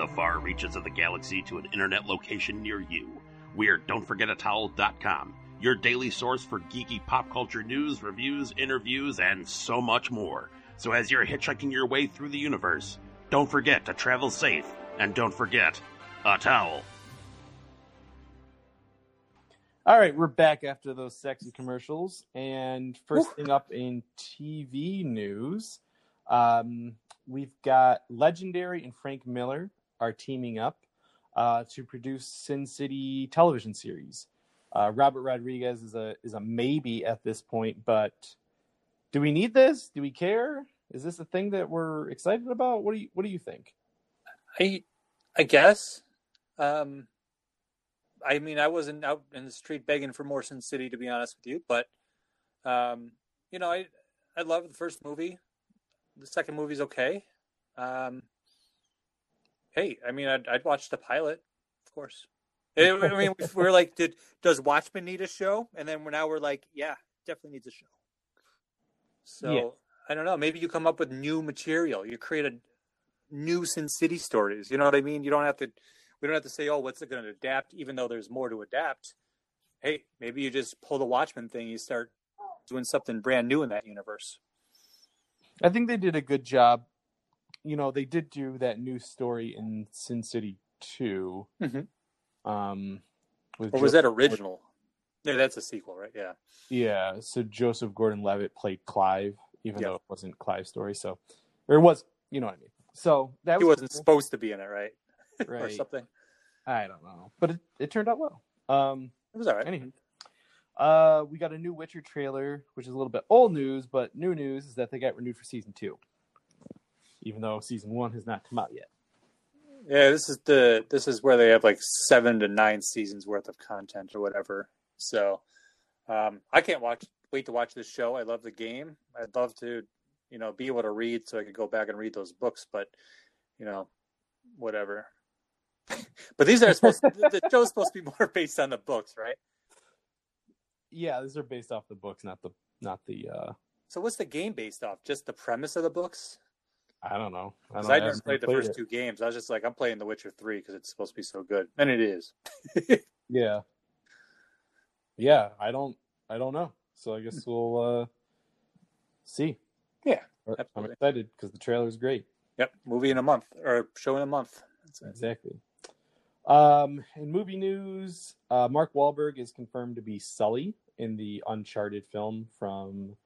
The far reaches of the galaxy to an internet location near you, we're Don'tForgetATowel.com, your daily source for geeky pop culture news, reviews, interviews, and so much more. So as you're hitchhiking your way through the universe, don't forget to travel safe, and don't forget a towel. All right, we're back after those sexy commercials. And first thing up in TV news, um, we've got Legendary and Frank Miller are teaming up uh, to produce Sin City television series. Uh, Robert Rodriguez is a is a maybe at this point, but do we need this? Do we care? Is this a thing that we're excited about? What do you What do you think? I I guess. Um, I mean, I wasn't out in the street begging for more Sin City, to be honest with you. But um, you know, I I love the first movie. The second movie's okay. Um, hey, I mean, I'd, I'd watch the pilot, of course. I mean, we're like, did does Watchmen need a show? And then we're now we're like, yeah, definitely needs a show. So Yeah. I don't know. Maybe you come up with new material. You create a new Sin City stories. You know what I mean? You don't have to. We don't have to say, oh, what's it going to adapt? Even though there's more to adapt. Hey, maybe you just pull the Watchmen thing. You start doing something brand new in that universe. I think they did a good job. You know, they did do that new story in Sin City 2. Mhm. Um, with Or was Jo- that original? No, that's a sequel, right? Yeah. Yeah, so Joseph Gordon-Levitt played Clive, even Yeah. though it wasn't Clive's story. So, or it was, you know what I mean. So that He was wasn't cool, supposed to be in it, right? or right. something. I don't know, but it, it turned out well. Um, It was all right. Anywho, uh, we got a new Witcher trailer, which is a little bit old news, but new news is that they got renewed for season two, even though season one has not come out yet. Yeah, this is the this is where they have like seven to nine seasons worth of content or whatever. So um, I can't watch wait to watch this show. I love the game. I'd love to, you know, be able to read so I could go back and read those books, but you know, whatever. but these are supposed to, the show's supposed to be more based on the books, right? Yeah, these are based off the books, not the not the. uh So what's the game based off? Just the premise of the books? I don't know. I, don't, I, never played the played first it. two games. I was just like, I'm playing The Witcher three because it's supposed to be so good, and it is. Yeah. Yeah, I don't. I don't know. So I guess we'll uh see. Yeah, I'm excited because the trailer's great. Yep, movie in a month or show in a month. Exactly. Um, in movie news, uh, Mark Wahlberg is confirmed to be Sully in the Uncharted film from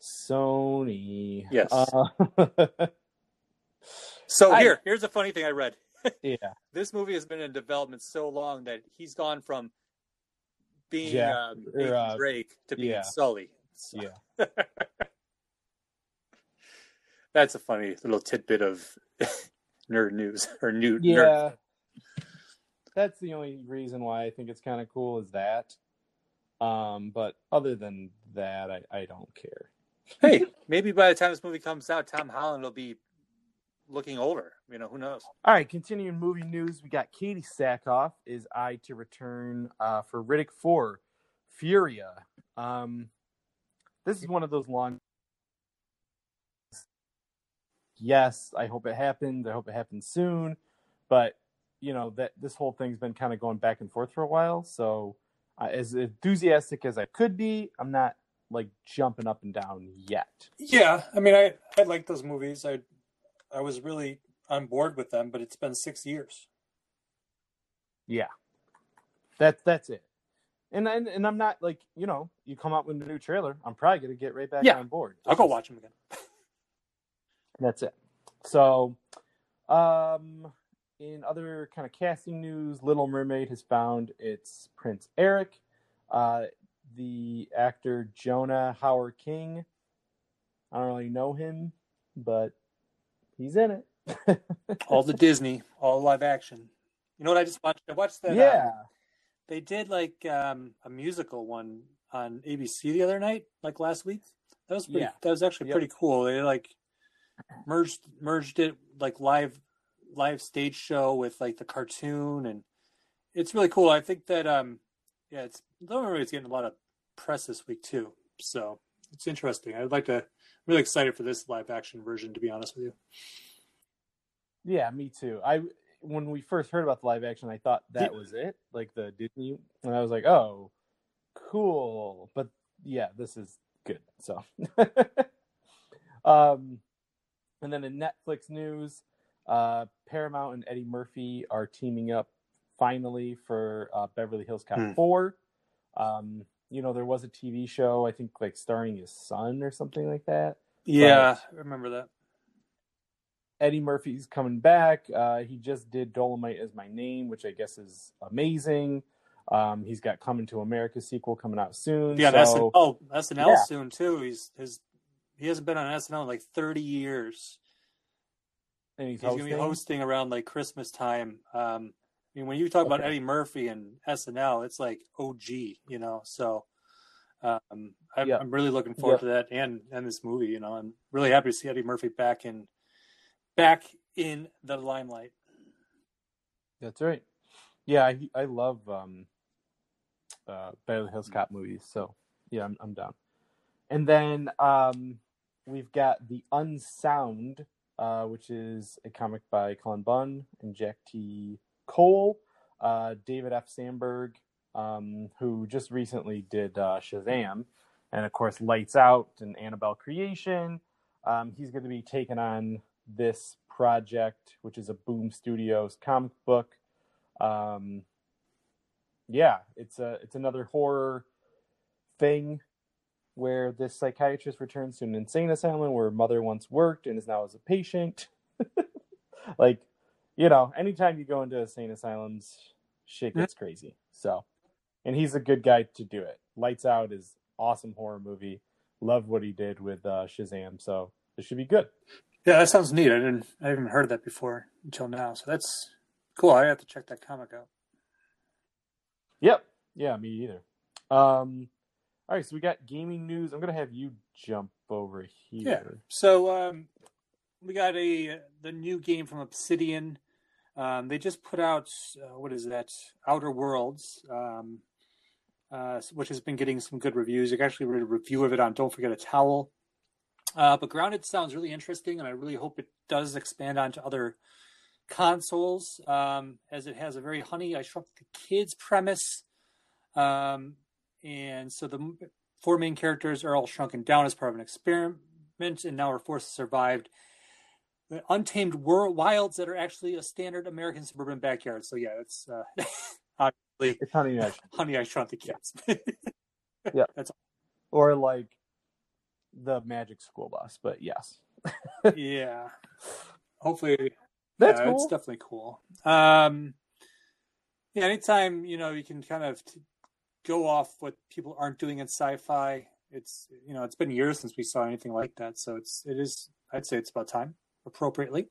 Sony. Yes. Uh, So I- here, here's a funny thing I read. yeah. This movie has been in development so long that he's gone from being Jack- um, or, uh, Drake to being yeah. Sully. So Yeah. that's a funny little tidbit of nerd news or new nerd. Yeah. That's the only reason why I think it's kind of cool is that. Um, but other than that, I, I don't care. Hey, maybe by the time this movie comes out, Tom Holland will be looking older. You know, who knows? All right, continuing movie news, we got Katee Sackhoff is eyed to return uh, for Riddick 4, Furya. Um, this is one of those long. Yes, I hope it happens. I hope it happens soon, but you know that this whole thing's been kind of going back and forth for a while. So, uh, as enthusiastic as I could be, I'm not like jumping up and down yet. Yeah, I mean, I I like those movies. I I was really on board with them, but it's been six years. Yeah, that that's it. And and, and I'm not like you know you come out with a new trailer, I'm probably gonna get right back Yeah. on board. I'll go watch them again. That's it. So, um, in other kind of casting news, Little Mermaid has found its Prince Eric. Uh, the actor Jonah Hauer-King. I don't really know him, but he's in it. All the Disney, all live action. You know what I just watched? I watched that. uh, yeah. they did like um, a musical one on ABC the other night, like last week. That was pretty. Yeah. That was actually Yep. pretty cool. They like merged merged it like live live stage show with like the cartoon, and it's really cool. I think that um yeah, it's Little Mermaid's getting a lot of press this week too, so it's interesting. I'd like to. I'm really excited for this live action version, to be honest with you. Yeah, me too. I when we first heard about the live action, I thought that was it, like the Disney, and I was like, "Oh, cool." But yeah, this is good. So, um, and then in Netflix news, uh, Paramount and Eddie Murphy are teaming up finally for uh, Beverly Hills Cop Hmm. Four. Um, you know, there was a TV show, I think, like starring his son or something like that. Yeah, I remember that. Eddie Murphy's coming back. Uh, he just did Dolemite as My Name, which I guess is amazing. Um, he's got Coming to America sequel coming out soon. Yeah, so, SNL, SNL Yeah. soon too. He's his he hasn't been on SNL in like thirty years. and he's, He's gonna be hosting around like Christmas time. Um, I mean, when you talk about Eddie Murphy and SNL, it's like OG, you know. So um, I'm, Yeah. I'm really looking forward Yeah. to that and and this movie. You know, I'm really happy to see Eddie Murphy back in back in the limelight. That's right. Yeah, I I love um uh Beverly Hills Cop movies, so yeah, I'm I'm down. And then um we've got The Unsound, uh, which is a comic by Cullen Bunn and Jack T. Cole, uh, David F. Sandberg, um, who just recently did uh, Shazam, and of course Lights Out and Annabelle Creation. Um, he's going to be taking on this project, which is a Boom Studios comic book. Um, yeah, it's a it's another horror thing where this psychiatrist returns to an insane asylum where mother once worked and is now as a patient. like, you know, anytime you go into insane asylums, shit gets crazy. So, and he's a good guy to do it. Lights Out is awesome horror movie. Love what he did with uh, Shazam. So it should be good. Yeah, that sounds neat. I didn't, I haven't heard that before until now. So that's cool. I have to check that comic out. Yep. Yeah, me either. Um, all right, so we got gaming news. I'm gonna have you jump over here. Yeah. So um, we got a the new game from Obsidian. Um, they just put out uh, what is that? Outer Worlds, um, uh, which has been getting some good reviews. You can actually read a review of it on Don't Forget a Towel. Uh, but Grounded sounds really interesting, and I really hope it does expand onto other consoles, um, as it has a very Honey I Shrunk the Kids premise. Um, and so the four main characters are all shrunken down as part of an experiment, and now are forced to survive untamed world wilds that are actually a standard American suburban backyard. So yeah, it's uh, obviously It's Honey I Honey I Shrunk the Kids. Yeah. that's or like the Magic School Bus, but yes, yeah. Hopefully, that's yeah, cool. It's definitely cool. Um, yeah, anytime you know you can kind of t- go off what people aren't doing in sci-fi. It's you know it's been years since we saw anything like that, so it's it is I'd say it's about time appropriately.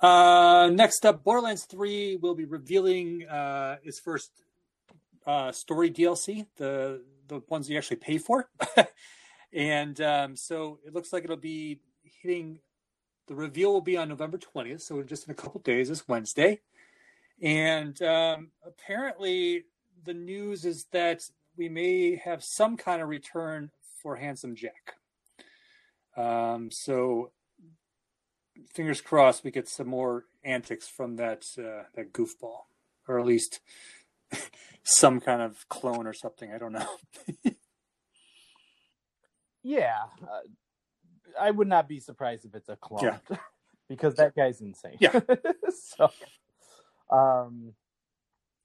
Uh, next up, Borderlands Three will be revealing uh, its first uh, story DLC, the the ones you actually pay for, and um, so it looks like it'll be hitting. The reveal will be on November twentieth, so just in a couple days. This Wednesday, and um, apparently the news is that we may have some kind of return for Handsome Jack. Um, so fingers crossed we get some more antics from that uh, that goofball, or at least some kind of clone or something. I don't know. yeah, uh, I would not be surprised if it's a clone Yeah. because that guy's insane. Yeah. so, um,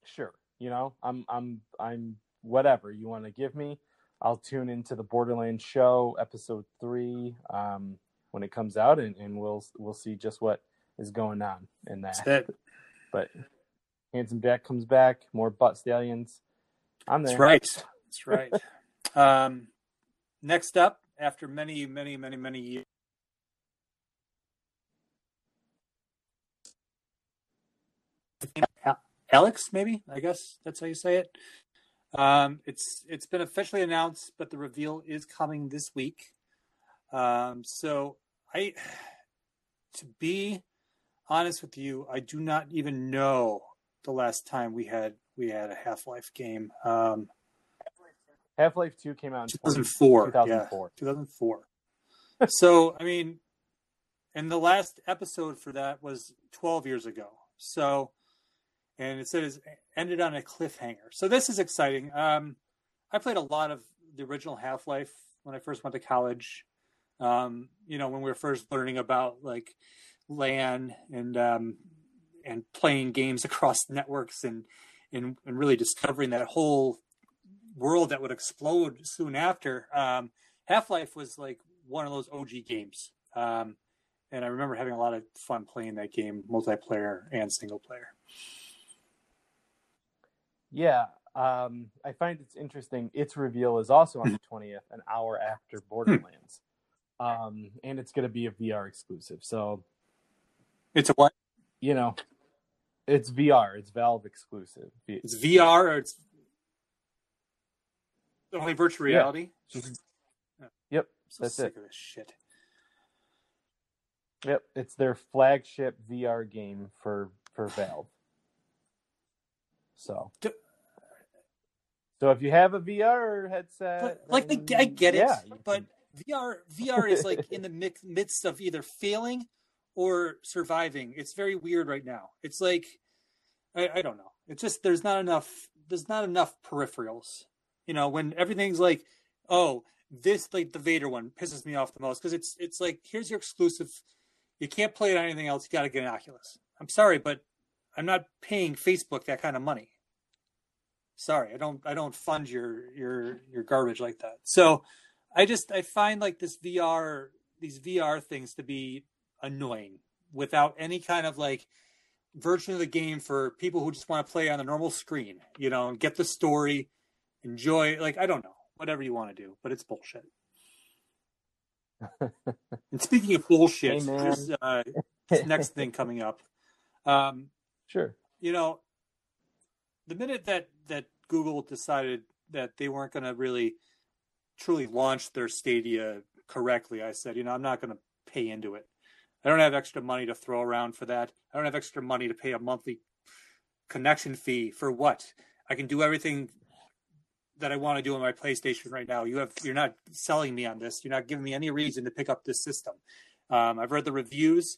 sure, you know, I'm, I'm, I'm whatever you want to give me. I'll tune into the Borderlands show episode three um, when it comes out, and, and we'll we'll see just what is going on in that. But Handsome Jack comes back, more butt stallions. I'm there. That's right. That's right. um, next up, after many, many, many, many years. Alyx, maybe I guess that's how you say it. Um, it's it's been officially announced, but the reveal is coming this week. Um, so I, to be honest with you, I do not even know the last time we had we had a Half Life game. Um, Half Life Two came out in 2004. 2004. Yeah, 2004. so, I mean, and the last episode for that was 12 years ago. So, and it says ended on a cliffhanger. So this is exciting. Um, I played a lot of the original Half Life when I first went to college. Um, you know, when we were first learning about like LAN and um, and playing games across networks and, and and really discovering that whole world that would explode soon after. Um, Half Life was like one of those OG games, um, and I remember having a lot of fun playing that game, multiplayer and single player. Yeah, um, I find it's interesting. Its reveal is also on the twentieth, an hour after Borderlands, um, and it's going to be a VR exclusive. So It's a what? you know, it's VR. It's Valve exclusive. It's VR or it's only virtual Yeah. reality. Yep, so that's sick it. of this shit. Yep, it's their flagship VR game for for Valve. So, so if you have a VR headset, But, like the, then, I get it, yeah, but VR VR is like in the mix, midst of either failing or surviving. It's very weird right now. It's like I, I don't know. It's just there's not enough there's not enough peripherals. You know, when everything's like, oh, this like the Vader one pisses me off the most because it's it's like here's your exclusive. You can't play it on anything else. You got to get an Oculus. I'm sorry, but I'm not paying Facebook that kind of money. Sorry, I don't I don't fund your your your garbage like that. So I just I find like this VR these VR things to be annoying without any kind of like version of the game for people who just want to play on a normal screen, you know, and get the story, enjoy like I don't know, whatever you want to do, but it's bullshit. and speaking of bullshit, Hey, uh, this next thing coming up. Um, sure. you know, the minute that that Google decided that they weren't going to really truly launch their Stadia correctly, I said, you know, I'm not going to pay into it. I don't have extra money to throw around for that. I don't have extra money to pay a monthly connection fee for what? I can do everything that I want to do on my PlayStation right now. You have you're not selling me on this. You're not giving me any reason to pick up this system. Um, I've read the reviews.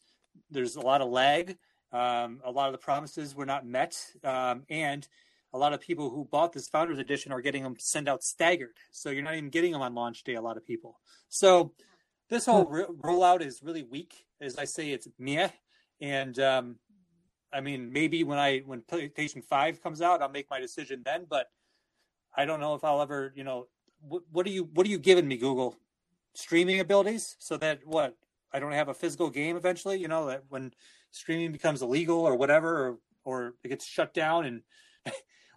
There's a lot of lag. Um, a lot of the promises were not met, um, and a lot of people who bought this Founders Edition are getting them sent out staggered. So you're not even getting them on launch day. A lot of people. So this whole ro- rollout is really weak. As I say, it's meh. And um, I mean, maybe when I when PlayStation Five comes out, I'll make my decision then. But I don't know if I'll ever. You know, what, what are you what are you giving me, Google? Streaming abilities, so that what I don't have a physical game eventually. You know that when streaming becomes illegal or whatever, or or it gets shut down and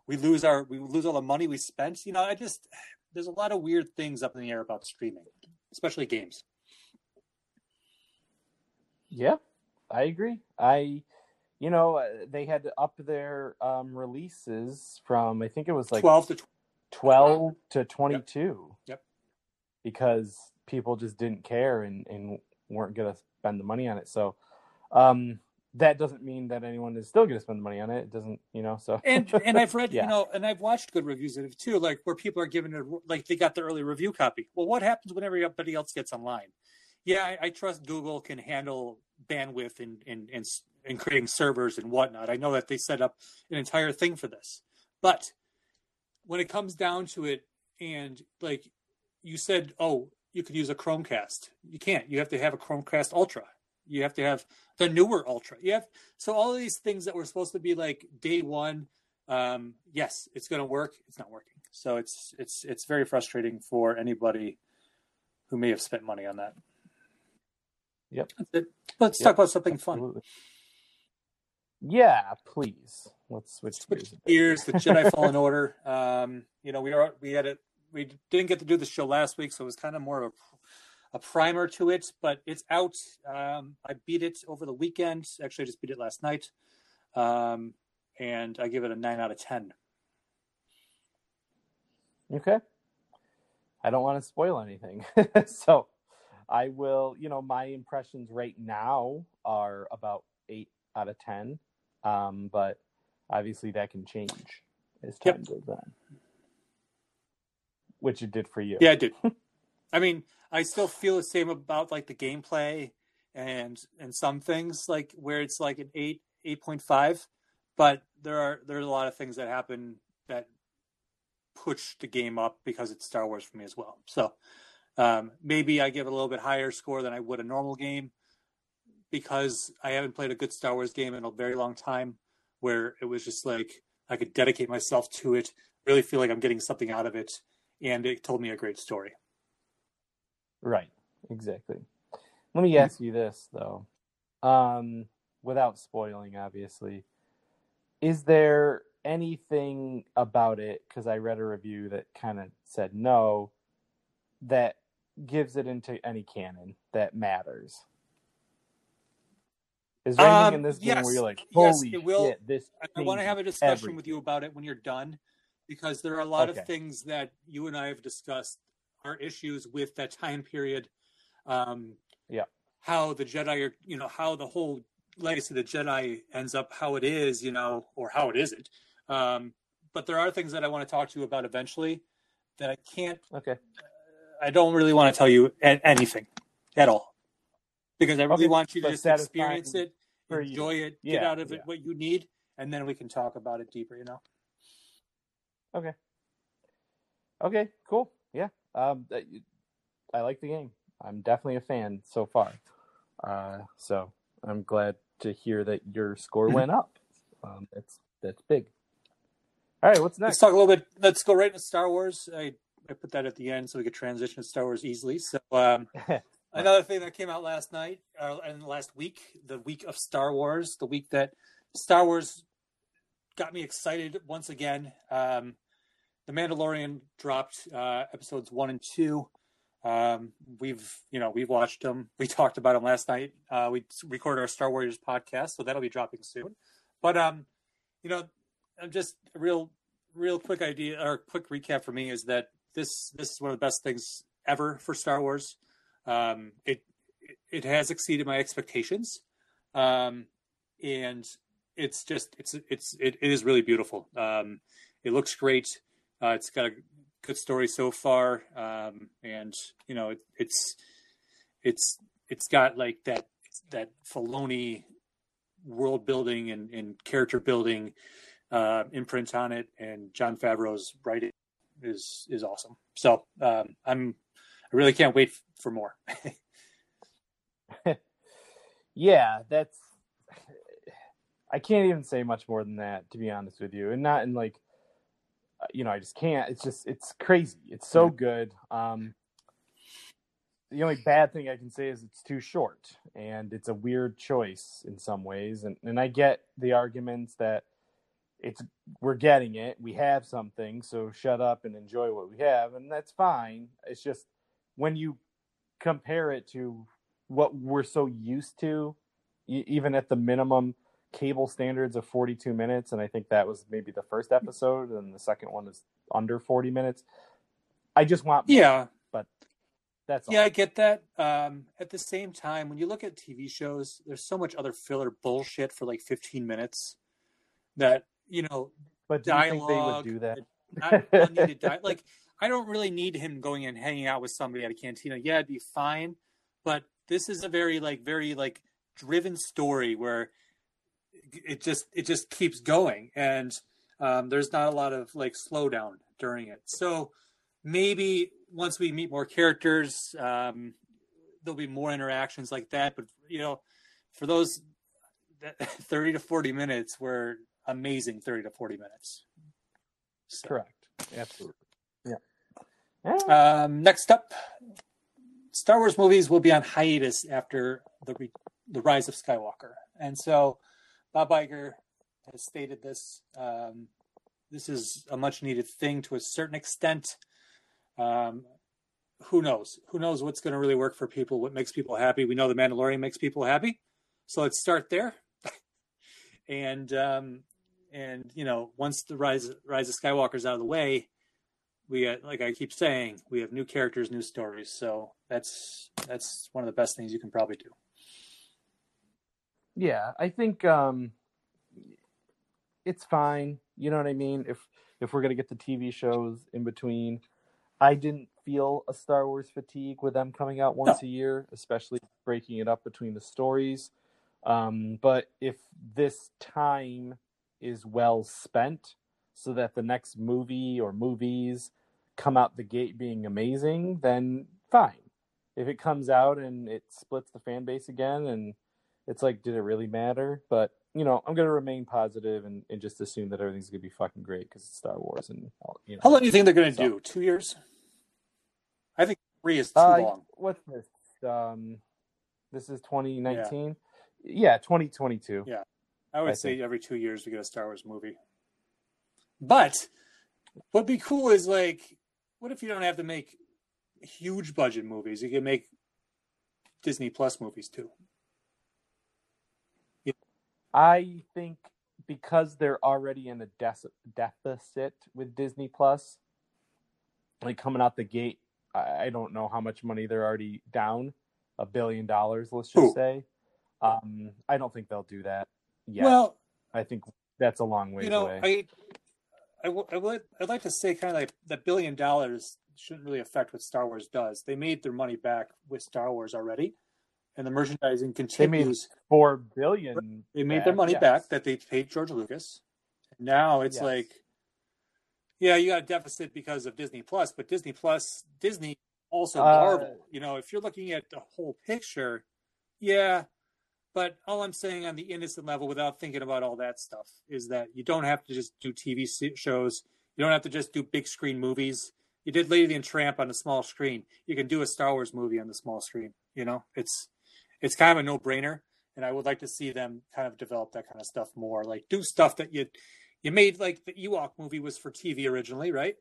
we lose our we lose all the money we spent. You know, I just there's a lot of weird things up in the air about streaming, especially games. Yeah, I agree. I, you know, uh, they had to up their um, releases from I think it was like Twelve to tw- 12 to 22. Yep. Because people just didn't care and, and weren't going to spend the money on it. So um, that doesn't mean that anyone is still going to spend the money on it. It doesn't, you know, so. and and I've read, Yeah. you know, and I've watched good reviews of it too, like where people are giving it like they got the early review copy. Well, what happens when everybody else gets online? Yeah, I, I trust Google can handle bandwidth and and, and and creating servers and whatnot. I know that they set up an entire thing for this, but when it comes down to it, and like you said, oh, you could use a Chromecast. You can't. You have to have a Chromecast Ultra. You have to have the newer Ultra. You have so all of these things that were supposed to be like day one. Um, yes, it's going to work. It's not working. So it's it's it's very frustrating for anybody who may have spent money on that. Yep. That's it. Let's Yep, talk about something fun. Yeah, please. Let's switch, Switch gears. gears, the Jedi Fallen Order. Um, you know, we are we had it. We didn't get to do the show last week, so it was kind of more of a, a primer to it. But it's out. Um, I beat it over the weekend. Actually, I just beat it last night, um, and I give it a nine out of ten. Okay. I don't want to spoil anything. so I will, you know, my impressions right now are about eight out of 10. Um, but obviously that can change as time Yep. goes on. Which it did for you. Yeah, I did. I mean, I still feel the same about like the gameplay and and some things like where it's like an eight eight point five, but there are there's a lot of things that happen that push the game up because it's Star Wars for me as well. So um, maybe I give it a little bit higher score than I would a normal game because I haven't played a good Star Wars game in a very long time where it was just like I could dedicate myself to it, really feel like I'm getting something out of it, and it told me a great story. Right. Exactly. Let me ask you this though. Um, without spoiling, obviously. Is there anything about it, because I read a review that kind of said no, that gives it into any canon that matters? Is there anything Um, in this game yes, where you're like, yes, holy it will. shit, this I want to have a discussion everything." with you about it when you're done, because there are a lot Okay. of things that you and I have discussed are issues with that time period. Um, Yeah. How the Jedi are, you know, how the whole Legacy of the Jedi ends up how it is, you know, or how it isn't. Um, but there are things that I want to talk to you about eventually that I can't. Okay. I don't really want to tell you anything at all because I really Okay, want you to but just experience it, for you. enjoy it, get out of it what you need, and then we can talk about it deeper. You know. Okay. Okay, cool. Yeah. Um, that- I like the game. I'm definitely a fan so far. Uh, so I'm glad to hear that your score went up. Um, that's that's big. All right, what's next? Let's talk a little bit. Let's go right into Star Wars. I, I put that at the end so we could transition to Star Wars easily. So um, another thing that came out last night uh, and last week, the week of Star Wars, the week that Star Wars got me excited once again. Um, the Mandalorian dropped uh, episodes one and two. Um, we've you know we've watched them. We talked about them last night. Uh, we recorded our Star Warriors podcast, so that'll be dropping soon. But um, you know, I'm just a real real quick idea or quick recap for me is that this this is one of the best things ever for Star Wars. Um, it it has exceeded my expectations, um, and it's just it's it's it, it is really beautiful. Um, it looks great. Uh, it's got a good story so far, um, and you know it, it's it's it's got like that that Filoni world building and, and character building uh, imprint on it, and Jon Favreau's writing is is awesome. So um, I'm I really can't wait for more. yeah, that's. I can't even say much more than that, to be honest with you, and not in like, you know, I just can't. It's just it's crazy. It's so good. Um, the only bad thing I can say is it's too short, and it's a weird choice in some ways. And and I get the arguments that it's we're getting it, we have something, so shut up and enjoy what we have, and that's fine. It's just when you compare it to what we're so used to, even at the minimum cable standards of 42 minutes, and I think that was maybe the first episode, and the second one is under 40 minutes. I just want more, yeah, But that's all. yeah, I get that. Um, at the same time, when you look at TV shows, there's so much other filler bullshit for like 15 minutes that you know but do you think they would do that? not unneeded di- like I don't really need him going and hanging out with somebody at a cantina. Yeah, it'd be fine, but this is a very like very like driven story where it just it just keeps going and um, there's not a lot of like slowdown during it. So maybe once we meet more characters, um, there'll be more interactions like that. But you know, for those 30 to 40 minutes were amazing 30 to 40 minutes. So, Correct. Absolutely. Yeah. Um, next up, Star Wars movies will be on hiatus after the re- the Rise of Skywalker, and so Bob Iger has stated this. Um, this is a much needed thing to a certain extent. Um, who knows? Who knows what's going to really work for people? What makes people happy? We know the Mandalorian makes people happy, so let's start there. and um, and you know, once the Rise Rise of Skywalker's out of the way, we got, like I keep saying, we have new characters, new stories. So that's that's one of the best things you can probably do. Yeah, I think um it's fine. You know what I mean? If if we're gonna get the TV shows in between, I didn't feel a Star Wars fatigue with them coming out once a year, especially breaking it up between the stories. Um, but if this time is well spent, so that the next movie or movies come out the gate being amazing, then fine. If it comes out and it splits the fan base again and it's like, did it really matter? But you know, I'm gonna remain positive and, and just assume that everything's gonna be fucking great because it's Star Wars and you know. How long do you think they're going to So- do? Two years? I think three is too Uh, long. What's this? Um, this is 2019. Yeah, 2022. Yeah. I would I say think- every two years we get a Star Wars movie. But what'd be cool is like, what if you don't have to make huge budget movies? You can make Disney Plus movies too. I think because they're already in a des- deficit with Disney Plus, like coming out the gate, I, I don't know how much money they're already down. A billion dollars, let's just Who? say. Um, I don't think they'll do that. Yet. Well, I think that's a long way you know, away. I, I, w- I would, I'd like to say kind of like that billion dollars shouldn't really affect what Star Wars does. They made their money back with Star Wars already, and the merchandising continues. Four billion. They made their money yes. back that they paid George Lucas. Now it's Yes. like, yeah, you got a deficit because of Disney Plus, but Disney Plus, Disney also Uh, Marvel. You know, if you're looking at the whole picture, yeah. But all I'm saying on the innocent level, without thinking about all that stuff, is that you don't have to just do TV shows. You don't have to just do big screen movies. You did Lady and Tramp on the small screen. You can do a Star Wars movie on the small screen. You know, it's it's kind of a no brainer and I would like to see them kind of develop that kind of stuff more. Like do stuff that you you made like the Ewok movie was for TV originally, right?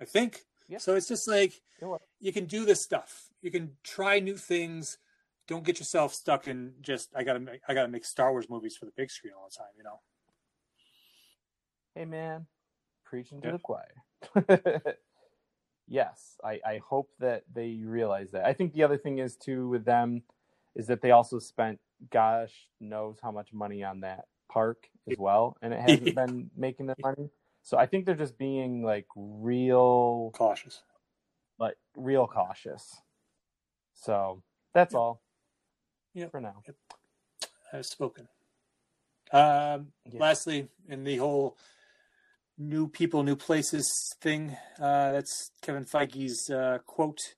I think. Yeah. So it's just like was. you can do this stuff. You can try new things. Don't get yourself stuck in just I gotta make I gotta make Star Wars movies for the big screen all the time. You know. Hey man, preaching to Yeah. the choir. yes, I, I hope that they realize that. I think the other thing is too with them is that they also spent gosh knows how much money on that park as well, and it hasn't been making the money. So I think they're just being like real, Cautious. like real cautious. So that's all. Yeah. For now. I've spoken. Um, Yeah. Lastly, in the whole new people, new places thing, uh, that's Kevin Feige's uh, quote.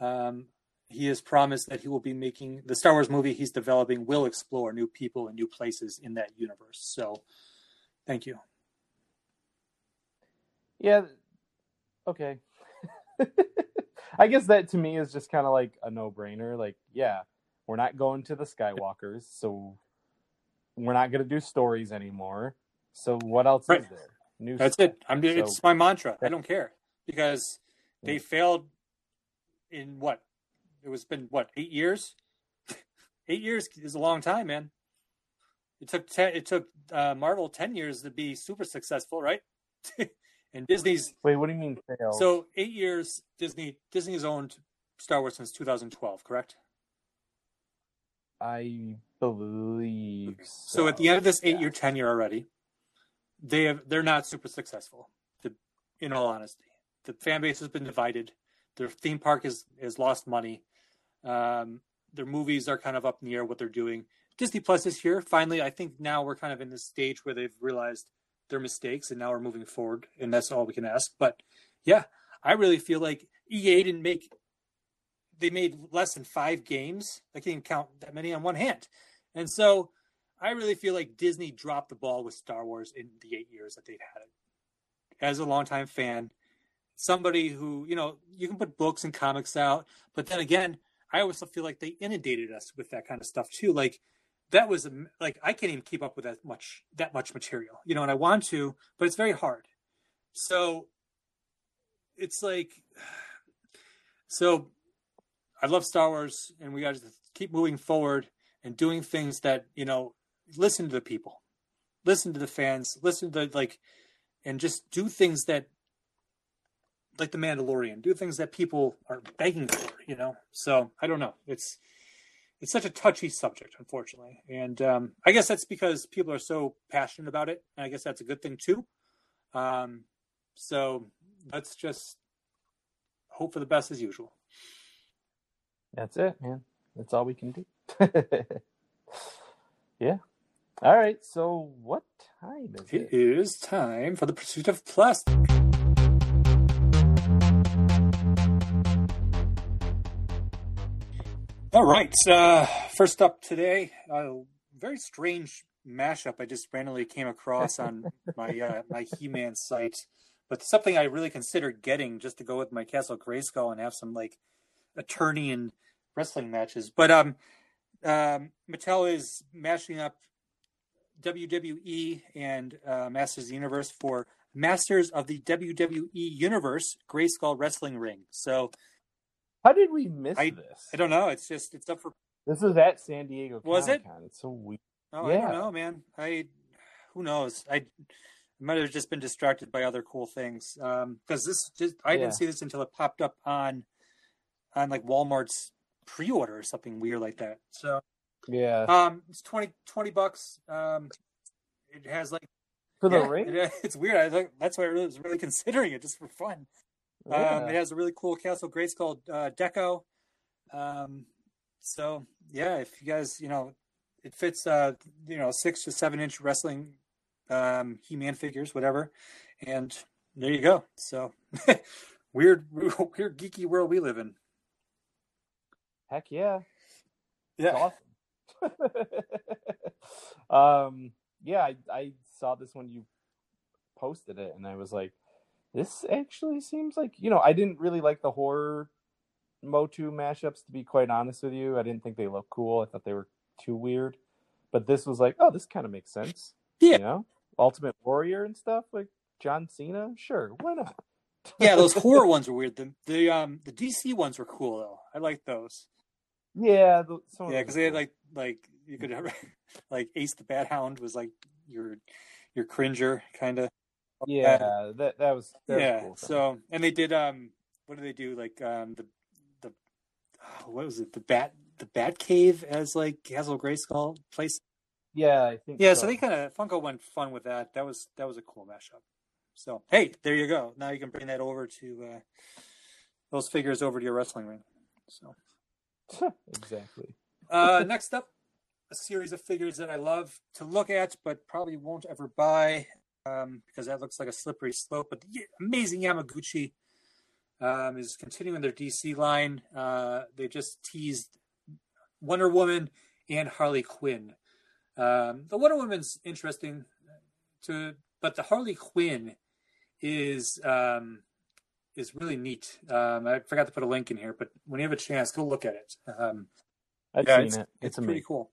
Um, he has promised that he will be making the Star Wars movie he's developing will explore new people and new places in that universe. So, thank you. Yeah. Okay. I guess that to me is just kind of like a no-brainer. Like, yeah, we're not going to the Skywalkers, so we're not going to do stories anymore. So what else Right. is there? New That's stuff. it. I'm. It's my mantra. I don't care because they failed in what it was been what eight years. eight years is a long time, man. It took ten. It took uh, Marvel ten years to be super successful, right? and Disney's Wait, what do you mean fail? so eight years. Disney Disney has owned Star Wars since 2012, correct? I believe so. So at the end of this yeah. eight-year tenure already, they have they're not super successful. The, in all honesty, the fan base has been divided. Their theme park has has lost money. Um, their movies are kind of up in the air what they're doing. Disney Plus is here finally. I think now we're kind of in this stage where they've realized their mistakes and now we're moving forward, and that's all we can ask. But yeah, I really feel like EA didn't make. They made less than five games. I can't even count that many on one hand. And so I really feel like Disney dropped the ball with Star Wars in the eight years that they've had it. As a longtime fan, somebody who, you know, you can put books and comics out, but then again, I always feel like they inundated us with that kind of stuff too. Like that was like I can't even keep up with that much that much material, you know, and I want to, but it's very hard. So it's like so I love Star Wars and we got to keep moving forward and doing things that you know listen to the people listen to the fans listen to like and just do things that like the mandalorian do things that people are begging for you know so i don't know it's it's such a touchy subject unfortunately and um, i guess that's because people are so passionate about it and i guess that's a good thing too um, so let's just hope for the best as usual That's it, man. That's all we can do. yeah. All right. So what time is It it? is time for the pursuit of plastic. All right. Uh, first up today, a very strange mashup I just randomly came across on my uh, my He-Man site, but something I really considered getting just to go with my Castle Grayskull and have some like attorney and wrestling matches. But um, um, Mattel is mashing up WWE and uh, Masters of the Universe for Masters of the WWE Universe Grayskull Wrestling Ring. So How did we miss I- this? I don't know. It's just it's up for. This is at San Diego. Was it? Comic-Con. It's so weird. Oh, I don't know, man. I who knows. I might have just been distracted by other cool things. Um, because this just I Yeah. didn't see this until it popped up on on like Walmart's pre-order or something weird like that. So Yeah. Um, it's 20, 20 bucks. Um, it has like For the yeah, ring? it- it's weird. I think that's why I was really considering it just for fun. Um, it has a really cool Castle Grace called uh, Deco. Um, so yeah, if you guys, you know, it fits, uh, you know, six to seven inch wrestling, um, He-Man figures, whatever, and there you go. So weird, weird geeky world we live in. Heck yeah. Yeah, It's awesome. um, yeah, I, I saw this when you posted it, and I was like, this actually seems like you know I didn't really like the horror Motu mashups to be quite honest with you. I didn't think they looked cool. I thought they were too weird. But this was like, oh, this kind of makes sense. Yeah. You know, Ultimate Warrior and stuff like John Cena. Sure, why not? yeah, those horror ones were weird. The the um the DC ones were cool though. I like those. Yeah, the, some Yeah, because they had like like you could have like Ace the Bat Hound was like your your cringer kind of. Yeah, that that was that was yeah. cool. So and they did um what do they do like um the the oh, what was it the bat the Bat Cave as like Castle Grayskull place. yeah, I think Yeah, so they kind of Funko went fun with that. That was that was a cool mashup. So hey, there you go. Now you can bring that over to uh, those figures over to your wrestling ring. So. exactly. Uh, next up, a series of figures that I love to look at, but probably won't ever buy um, because that looks like a slippery slope. But the amazing Yamaguchi um, is continuing their DC line. Uh, they just teased Wonder Woman and Harley Quinn. Um, the Wonder Woman's interesting to, but the Harley Quinn is um, is really neat. Um, I forgot to put a link in here, but when you have a chance, go look at it. Um, I've yeah, seen it's, it. It's, it's pretty cool.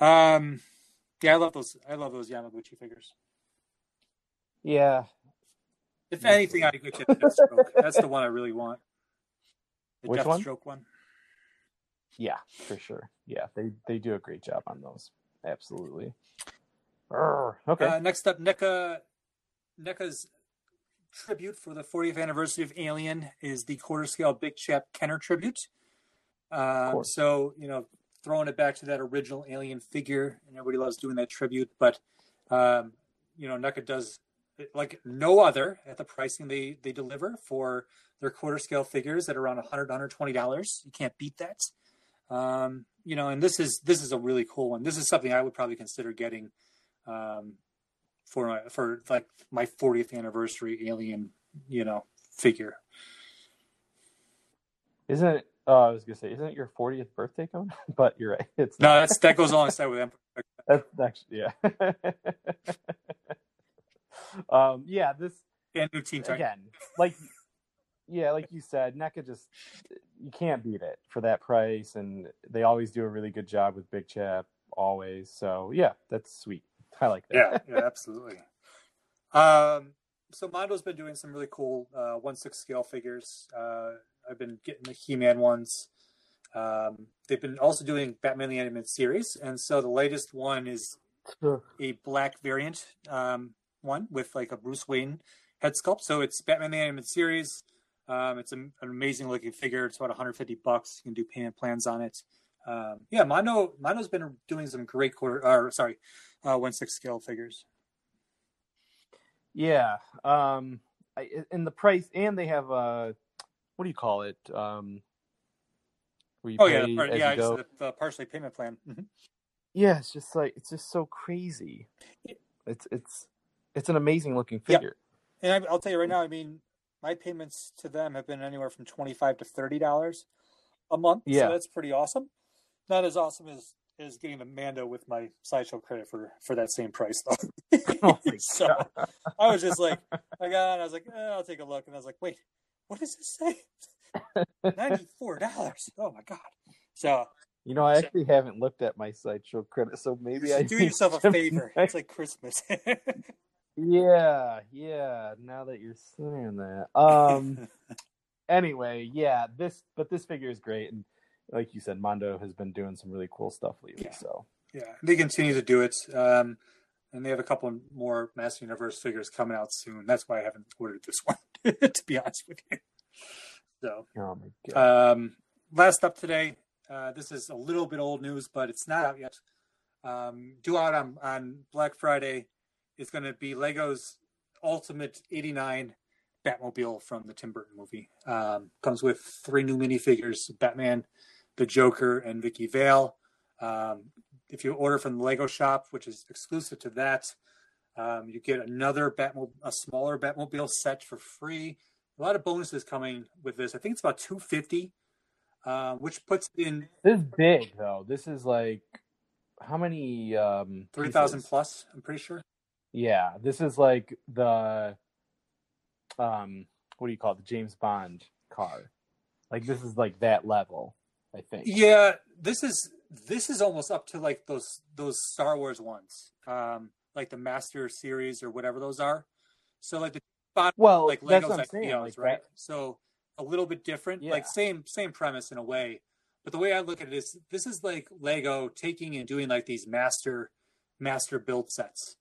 Um, yeah, I love those. I love those Yamaguchi figures. Yeah, If Me anything, too. I could get Deathstroke. That's the one I really want. The Which one? Deathstroke one. yeah, for sure. Yeah, they they do a great job on those. Absolutely. Arr, okay. Uh, next up, NECA. NECA's tribute for the 40th anniversary of Alien is the quarter scale Big Chap Kenner tribute. Um, so you know, throwing it back to that original Alien figure, and everybody loves doing that tribute. But um, you know, NECA does it like no other at the pricing they they deliver for their quarter scale figures at around 100 120 dollars. You can't beat that. Um, you know, and this is this is a really cool one. This is something I would probably consider getting um, for my for like my 40th anniversary Alien, you know, figure. Isn't it? Oh, I was gonna say, isn't it your 40th birthday coming? but you're right. It's No, that's that goes alongside with Empire. that's actually yeah. um, yeah. This and new Teen Titans. again, like yeah, like you said, NECA just you can't beat it for that price, and they always do a really good job with Big Chap, always. So yeah, that's sweet. I like that. Yeah, yeah, absolutely. Um, so Mondo's been doing some really cool uh, one six scale figures. Uh, I've been getting the He-Man ones. Um, they've been also doing Batman the Animated Series, and so the latest one is a black variant um, one with like a Bruce Wayne head sculpt. So it's Batman the Animated Series. Um, it's an, an amazing looking figure. It's about 150 bucks. You can do payment plans on it. Um, yeah, Mondo Mondo's been doing some great quarter. Or sorry, uh, one six scale figures. Yeah. Um I, and the price and they have uh what do you call it? Um Oh yeah, the par- as yeah, the, the partially payment plan. Mhm. Yeah, it's just like it's just so crazy. It's it's it's an amazing looking Yeah. figure. And I, I'll tell you right now, I mean, my payments to them have been anywhere from twenty five to thirty dollars a month. Yeah. so that's pretty awesome. Not as awesome as as getting the Mando with my sideshow credit for for that same price though. Oh so I was just like, I got, on, I was like, eh, I'll take a look, and I was like, wait, what does this say? Ninety four dollars. Oh my god. So You know, I actually haven't looked at my sideshow credit, so maybe I do yourself a favor. It's like Christmas. Yeah, yeah. Now that you're saying that, um, anyway, yeah. This, but this figure is great, and like you said, Mondo has been doing some really cool stuff lately. Yeah. So Yeah, they continue to do it, um, and they have a couple more Master Universe figures coming out soon. That's why I haven't ordered this one, to be honest with you. So, oh my god, um, last up today, Uh, this is a little bit old news, but it's not out yet. Um, due out on, on Black Friday is going to be Lego's Ultimate 89 Batmobile from the Tim Burton movie. Um, comes with three new minifigures Batman, the Joker, and Vicki Vale. Um, if you order from the Lego shop, which is exclusive to that, um, you get another Batmobile, a smaller Batmobile set for free. A lot of bonuses coming with this. I think it's about 250 uh, which puts in This is big though. This is like how many um 3,000 plus, I'm pretty sure. Yeah, this is like the um what do you call it? The James Bond car. Like this is like that level, I think. Yeah, this is this is almost up to like those those Star Wars ones, um, like the Master series or whatever those are. So like the Bond, Well, like that's Legos what I'm saying. Like right? that, So a little bit different, Yeah. like same same premise in a way. But the way I look at it is, this is like Lego taking and doing like these master master build sets,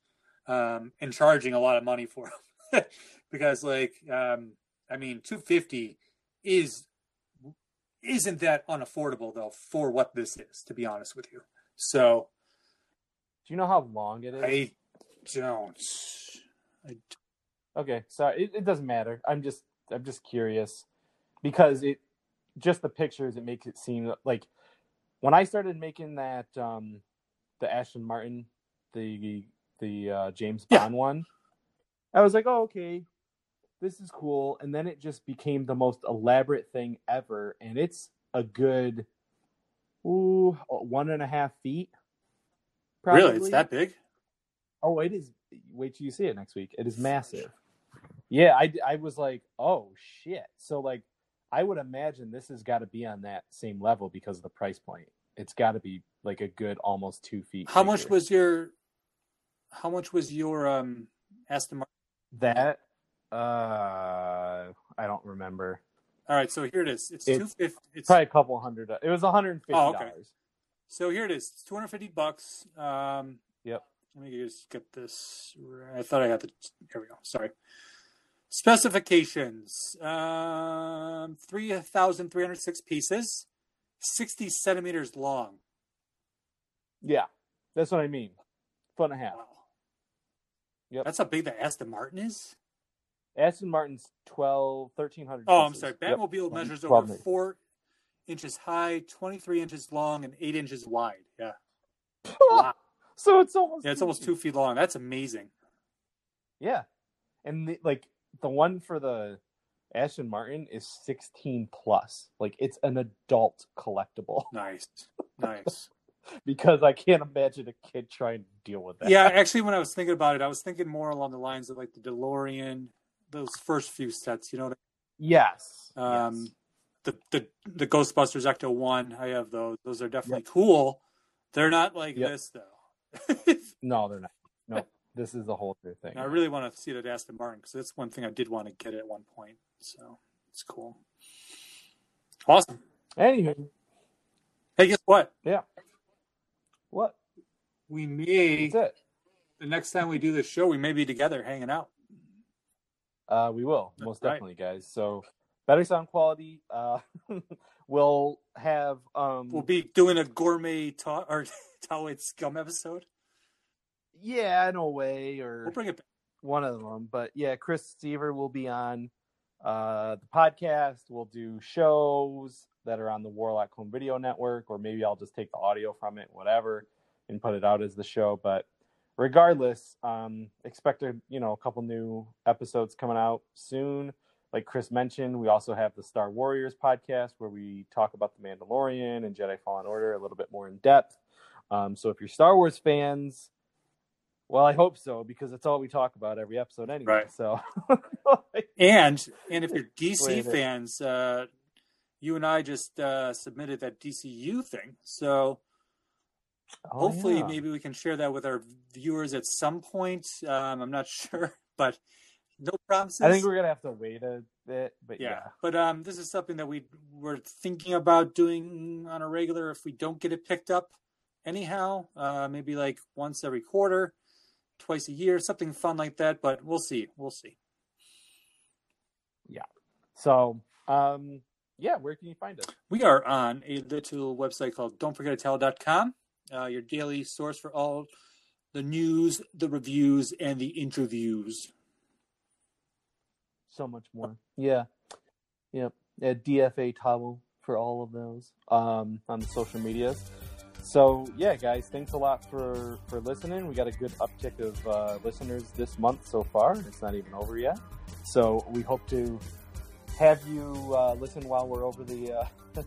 um, and charging a lot of money for them because like um, I mean, two fifty is isn't that unaffordable though for what this is, to be honest with you. So do you know how long it is? I don't. I Okay, sorry. It, it doesn't matter. I'm just I'm just curious because it just the pictures it makes it seem like when I started making that um the Aston Martin the the uh, James Yeah. Bond one, I was like, oh okay, this is cool, and then it just became the most elaborate thing ever, and it's a good ooh one and a half feet. really, it's that big? Oh, it is. Wait till you see it next week. It is massive. Yeah, I, I was like, oh shit. So like, I would imagine this has got to be on that same level because of the price point. It's got to be like a good almost two feet. How much was your? How much was your um Aston Martin? that? Uh, I don't remember. All right, so here it is. It's, It's two fifty. It's Probably a couple hundred. It was one hundred and fifty dollars. okay. so here it is. It's two hundred fifty bucks. Um, Yep. Let me just get this. I thought I had the. Here we go. Sorry. Specifications: um, three thousand three hundred six pieces, sixty centimeters long. Yeah, that's what I mean. Foot and a half. Wow. Yep. That's how big the Aston Martin is. Aston Martin's 12, 1300 Oh, I'm sorry. Yep. Batmobile measures over four inches high, 23 inches long, and eight inches wide. Yeah. Wow. so it's almost Yeah, it's two almost feet. two feet long. That's amazing. Yeah, and the, like the one for the Aston Martin is 16 plus. Like it's an adult collectible Nice. Nice. because I can't imagine a kid trying to deal with that. yeah, actually, when I was thinking about it, I was thinking more along the lines of like the DeLorean, those first few sets. You know, Yes. um, yes. the the the Ghostbusters Ecto One. I have those. Those are definitely cool. They're not like Yep. this though. No, they're not. No, this is the whole other thing. I really want to see that Aston Martin because that's one thing I did want to get at one point. So it's cool. Awesome. Anywho, Hey, guess what? What? We may That's it. the next time we do this show, we may be together hanging out. Uh, we will That's most right. definitely, guys. So better sound quality. Uh, we'll have um. We'll be doing a gourmet ta- or Towel Scum episode. yeah, in a way, or We'll bring it. Back. one of them. But yeah, Chris Seaver will be on uh, the podcast. We'll do shows that are on the Warlock Home Video Network, or maybe I'll just take the audio from it, whatever, and put it out as the show. But regardless, um, expect a you know a couple new episodes coming out soon. Like Chris mentioned, we also have the Star Warriors podcast where we talk about the Mandalorian and Jedi Fallen Order a little bit more in depth. Um, so if you're Star Wars fans, well, I hope so because that's all we talk about every episode anyway. Right. So, And and if you're DC Wait a minute. fans, uh, you and I just uh, submitted that DCU thing. So Oh, hopefully, yeah. maybe we can share that with our viewers at some point. Um, I'm not sure, but no promises. I think we're gonna have to wait a bit, but yeah. yeah, But um, this is something that we were thinking about doing on a regular if we don't get it picked up. Anyhow, uh, maybe like once every quarter, twice a year, something fun like that. But we'll see. We'll see. Yeah. So, um, yeah, where can you find us? We are on a little website called don'tforgetatowel.com, uh, your daily source for all the news, the reviews, and the interviews. So much more. Yeah. Yep. At DFA towel for all of those um, on the social medias. So yeah, guys, thanks a lot for for listening. We got a good uptick of uh, listeners this month so far. It's not even over yet. So we hope to have you uh, listen while we're over the uh,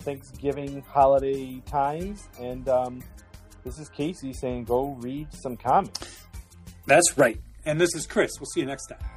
Thanksgiving holiday times. And um, this is Casey saying, go read some comics. That's right. And this is Chris. We'll see you next time.